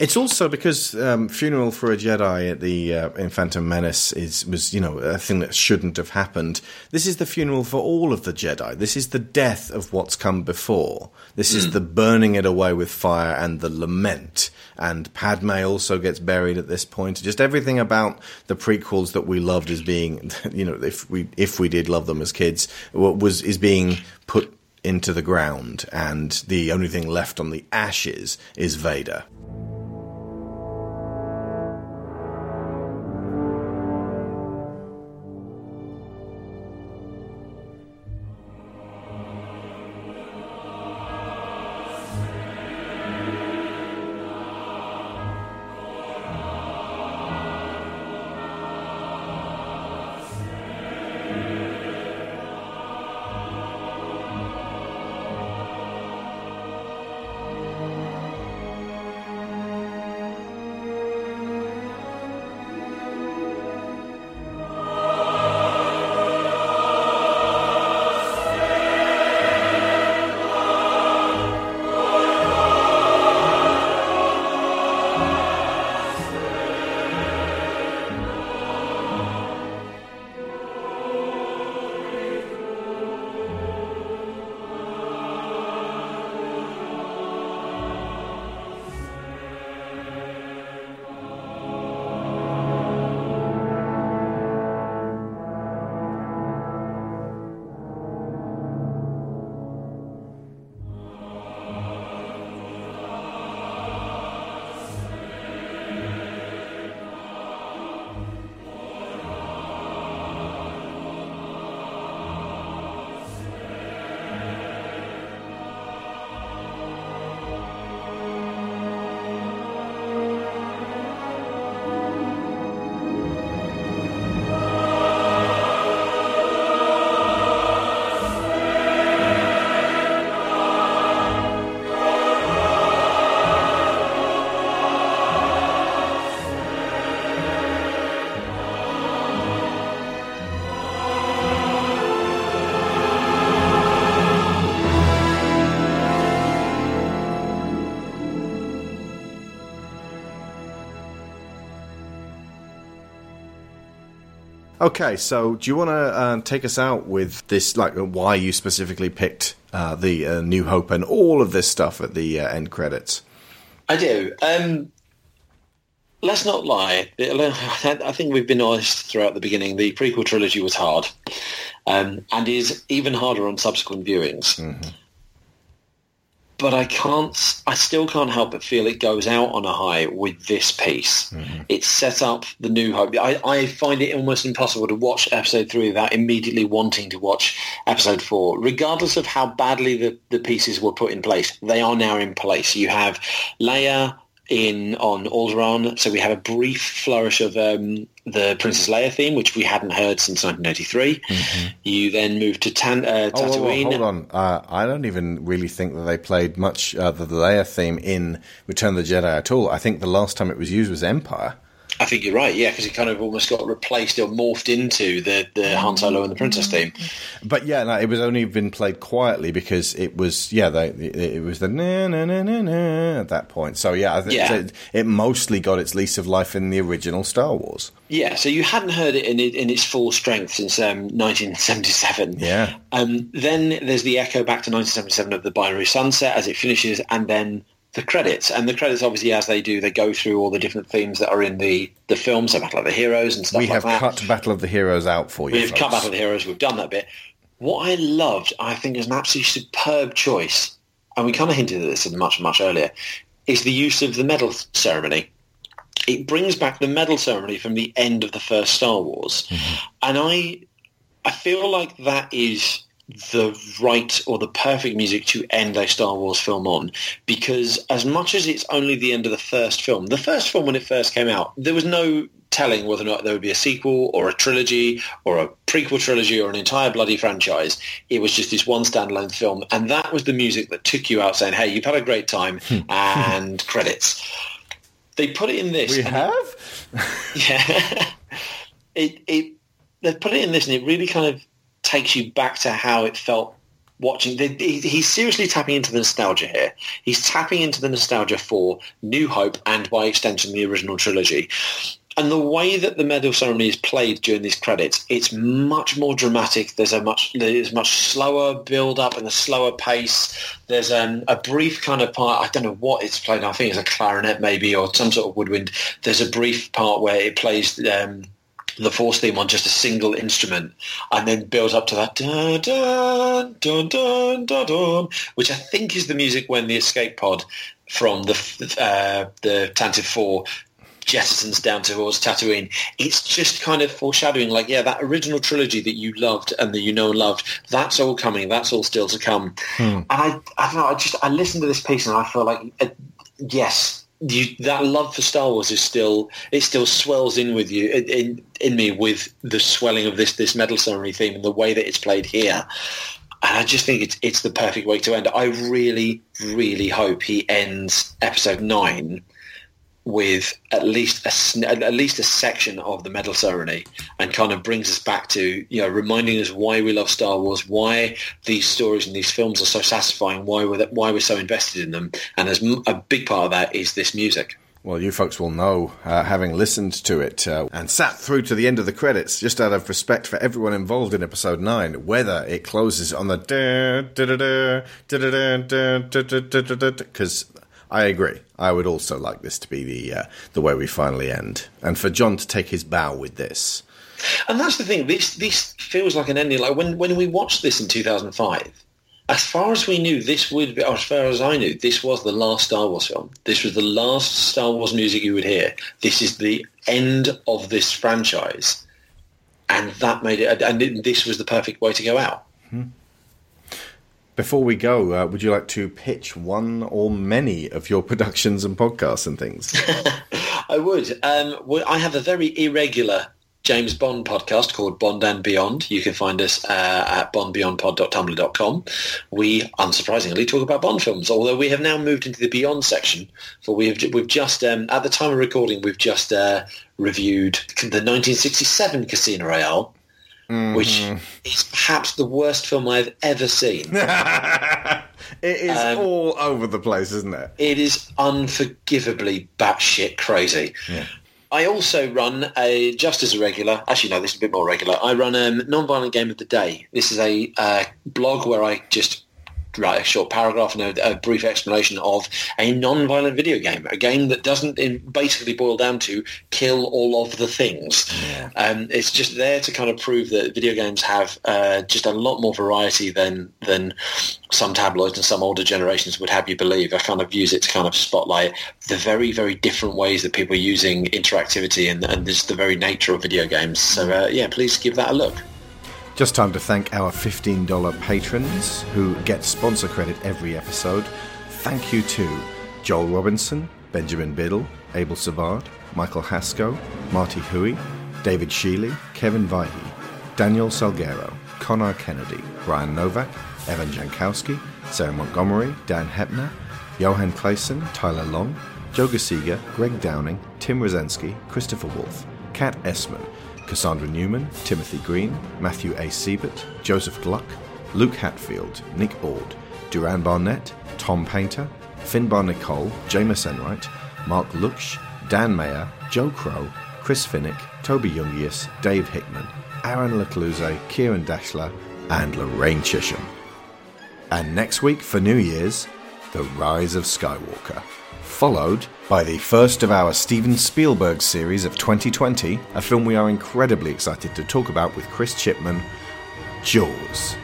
It's also because um, "Funeral for a Jedi" at the uh, in Phantom Menace is was you know a thing that shouldn't have happened. This is the funeral for all of the Jedi. This is the death of what's come before. This mm. is hmm. the burning it away with fire and the lament. And Padme also gets buried at this point. Just everything about the prequels that we loved as being, (laughs) you know, if we if we did love them as kids, was is being put into the ground, and the only thing left on the ashes is Vader. Okay, so do you want to uh, take us out with this, like why you specifically picked uh, the uh, New Hope and all of this stuff at the uh, end credits? I do. Um, let's not lie. I think we've been honest throughout the beginning. The prequel trilogy was hard, um, and is even harder on subsequent viewings. Mm-hmm but I can't. I still can't help but feel it goes out on a high with this piece. Mm-hmm. It's set up the New Hope. I, I, find it almost impossible to watch episode three without immediately wanting to watch episode four, regardless of how badly the, the pieces were put in place. They are now in place. You have Leia in on Alderaan. So we have a brief flourish of um, the Princess Leia theme, which we hadn't heard since 1983. Mm-hmm. You then move to Tan- uh, Tatooine. Oh, hold on. Uh, I don't even really think that they played much uh, the Leia theme in Return of the Jedi at all. I think the last time it was used was Empire. I think you're right, yeah, because it kind of almost got replaced or morphed into the, the Han Solo and the Princess theme. But yeah, no, it was only been played quietly because it was yeah, they, it was the na na na na na at that point. So yeah, I think Yeah. It, it mostly got its lease of life in the original Star Wars. Yeah, so you hadn't heard it in, it, in its full strength since um, 1977. Yeah. Um, then there's the echo back to 1977 of the Binary Sunset as it finishes, and then the credits. And the credits, obviously, as they do, they go through all the different themes that are in the, the film, so Battle of the Heroes and stuff we like have that. cut Battle of the Heroes out for you. We've cut. Battle of the Heroes. We've done that bit. What I loved, I think, is an absolutely superb choice, and we kind of hinted at this much, much earlier, is the use of the medal ceremony. It brings back the medal ceremony from the end of the first Star Wars, mm-hmm. and I, I feel like that is the right or the perfect music to end a Star Wars film on because as much as it's only the end of the first film, the first film when it first came out, there was no telling whether or not there would be a sequel or a trilogy or a prequel trilogy or an entire bloody franchise. It was just this one standalone film and that was the music that took you out saying, hey, you've had a great time (laughs) and credits. They put it in this. We and it- have. (laughs) yeah. it it they put it in this, and it really kind of takes you back to how it felt watching. He's seriously tapping into the nostalgia here. He's tapping into the nostalgia for New Hope and, by extension, the original trilogy. And the way that the medal ceremony is played during these credits, it's much more dramatic. There's a much there's much slower build up and a slower pace. There's um, a brief kind of part. I don't know what it's played. I think it's a clarinet maybe or some sort of woodwind. There's a brief part where it plays um, the Force theme on just a single instrument, and then builds up to that dun dun dun dun dun dun, which I think is the music when the escape pod from the uh, the Tantive Four jettisons down towards Tatooine. It's just kind of foreshadowing, like, yeah, that original trilogy that you loved and that you know and loved, that's all coming. That's all still to come. And I, I don't know. I just I listened to this piece and I feel like, uh, yes, you, that love for Star Wars is still it still swells in with you in, in me with the swelling of this this medal ceremony theme and the way that it's played here. And I just think it's it's the perfect way to end. I really, really hope he ends episode nine with at least a at least a section of the medal ceremony and kind of brings us back to you know reminding us why we love Star Wars, why these stories and these films are so satisfying, why we're why we're so invested in them, and as a big part of that is this music. Well, you folks will know, uh, having listened to it uh, and sat through to the end of the credits, just out of respect for everyone involved in episode nine, whether it closes on the because I agree. I would also like this to be the uh, the way we finally end, and for John to take his bow with this. And that's the thing. This this feels like an ending. Like when when we watched this in two thousand five, as far as we knew, this would be, as far as I knew, this was the last Star Wars film. This was the last Star Wars music you would hear. This is the end of this franchise, and that made it. And it- this was the perfect way to go out. Before we go, uh, would you like to pitch one or many of your (laughs) productions and podcasts and things? (laughs) I would. Um, well, I have a very irregular James Bond podcast called Bond and Beyond. You can find us uh, at bondbeyondpod.tumblr.com. We, unsurprisingly, talk about Bond films, although we have now moved into the Beyond section. For we have we've just um, at the time of recording, we've just uh, reviewed the 1967 Casino Royale. Which is perhaps the worst film I've ever seen. (laughs) it is Um, all over the place, isn't it? It is unforgivably batshit crazy. I also run a just as a regular. Actually, no, this is a bit more regular. I run a non-violent game of the day. This is a uh, blog where I just write a short paragraph and a, a brief explanation of a non-violent video game, a game that doesn't in, basically boil down to kill all of the things. Um, it's just there to kind of prove that video games have uh, just a lot more variety than than some tabloids and some older generations would have you believe. I kind of use it to kind of spotlight the very, very different ways that people are using interactivity and, and just the very nature of video games. So, uh, yeah, please give that a look. Just time to thank our $15 patrons who get sponsor credit every episode. Thank you to Joel Robinson, Benjamin Biddle, Abel Savard, Michael Hasco, Marty Huey, David Sheely, Kevin Vihey, Daniel Salguero, Connor Kennedy, Brian Novak, Evan Jankowski, Sarah Montgomery, Dan Hepner, Johan Clayson, Tyler Long, Joe Gasiga, Greg Downing, Tim Rosenski, Christopher Wolfe, Kat Essman, Cassandra Newman, Timothy Green, Matthew A. Siebert, Joseph Gluck, Luke Hatfield, Nick Ord, Duran Barnett, Tom Painter, Finbar Nicole, Jameis Enright, Mark Luksch, Dan Mayer, Joe Crow, Chris Finnick, Toby Jungius, Dave Hickman, Aaron Lecluse, Kieran Dashler, and Lorraine Chisholm. And next week for New Year's, The Rise of Skywalker. Followed by the first of our Steven Spielberg series of 2020, a film we are incredibly excited to talk about with Chris Chipman Jaws.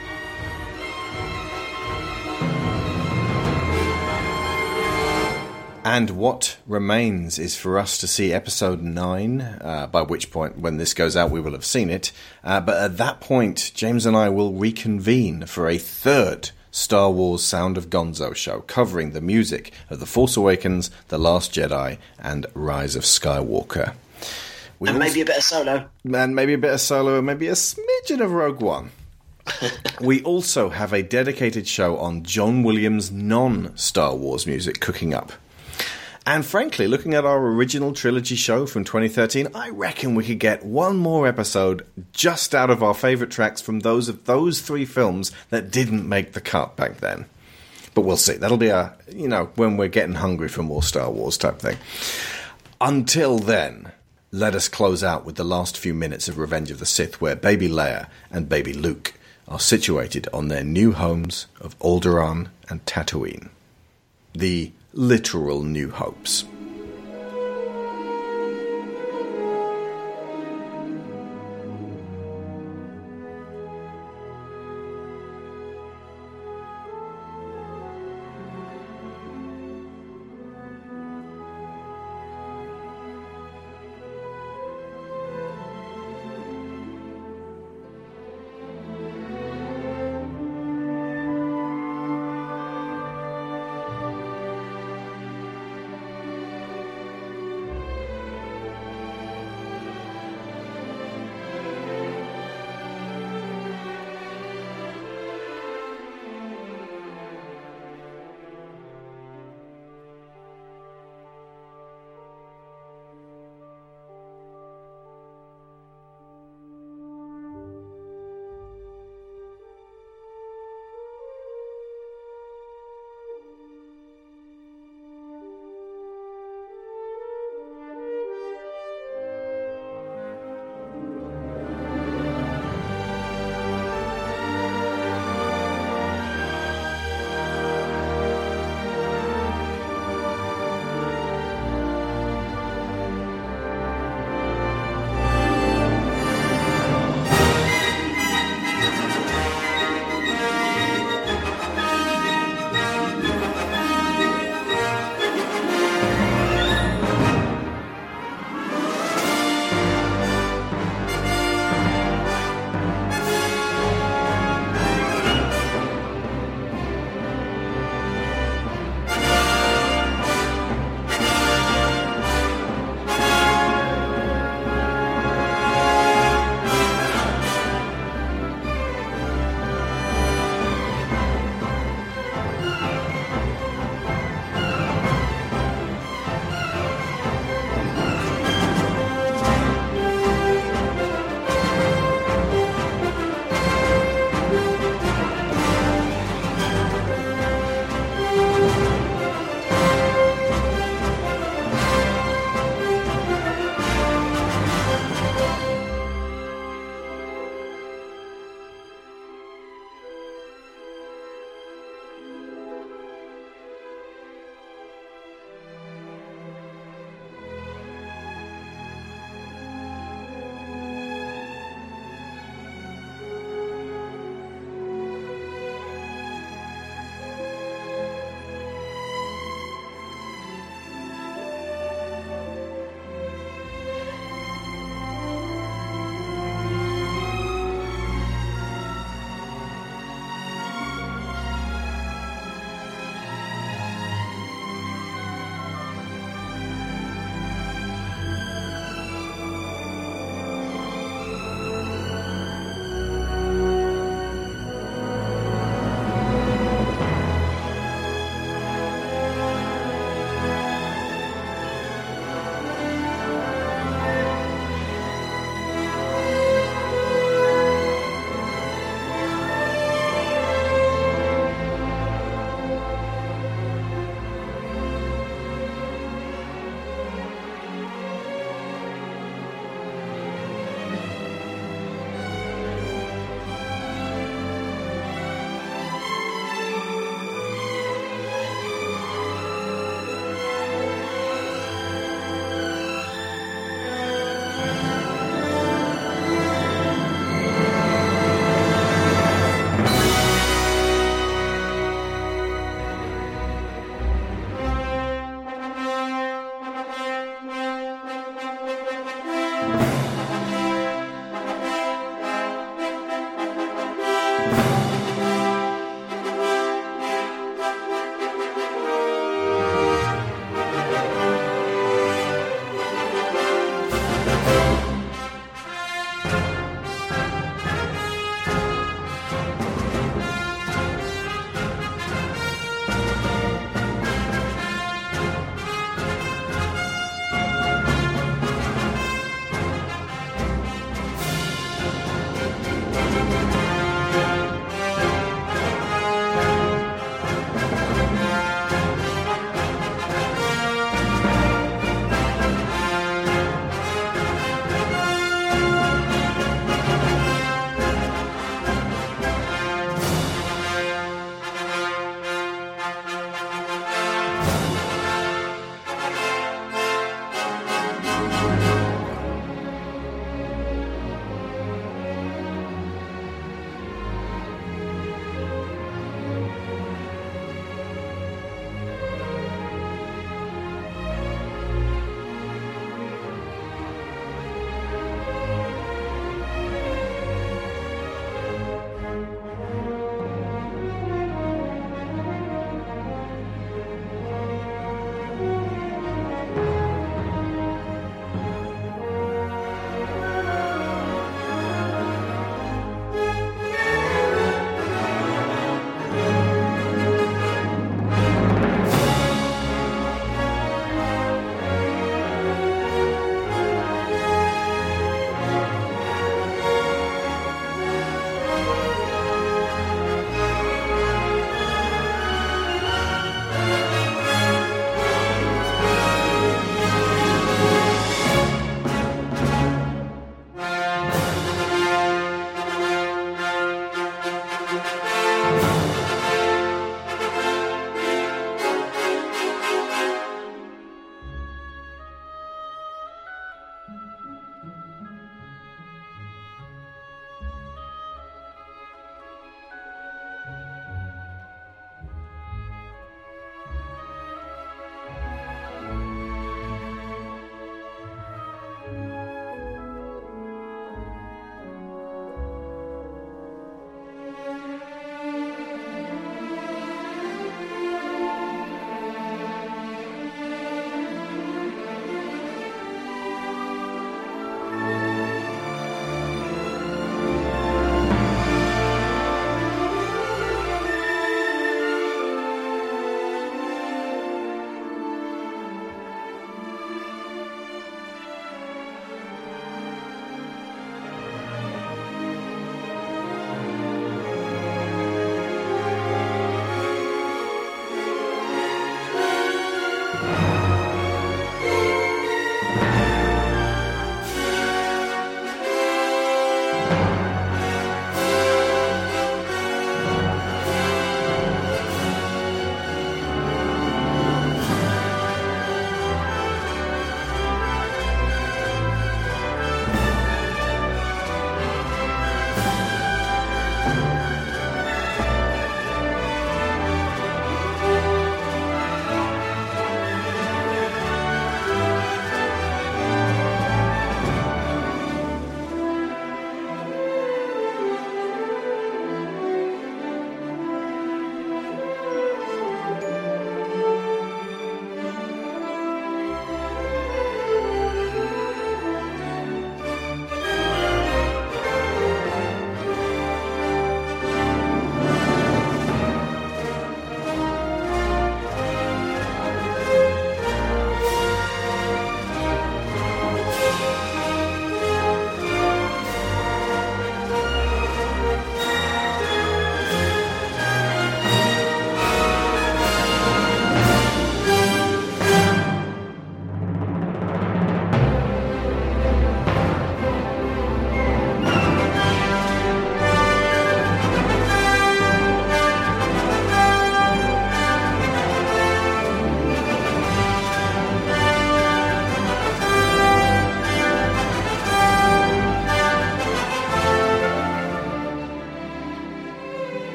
And what remains is for us to see episode 9, uh, by which point, when this goes out, we will have seen it. Uh, but at that point, James and I will reconvene for a third Star Wars Sound of Gonzo show, covering the music of The Force Awakens, The Last Jedi, and Rise of Skywalker. We and maybe a bit of solo. And maybe a bit of solo, and maybe a smidgen of Rogue One. (laughs) we also have a dedicated show on John Williams' non Star Wars music cooking up. And frankly, looking at our original trilogy show from 2013, I reckon we could get one more episode just out of our favourite tracks from those of those three films that didn't make the cut back then. But we'll see. That'll be a, you know, when we're getting hungry for more Star Wars type thing. Until then, let us close out with the last few minutes of Revenge of the Sith, where baby Leia and baby Luke are situated on their new homes of Alderaan and Tatooine. The literal new hopes.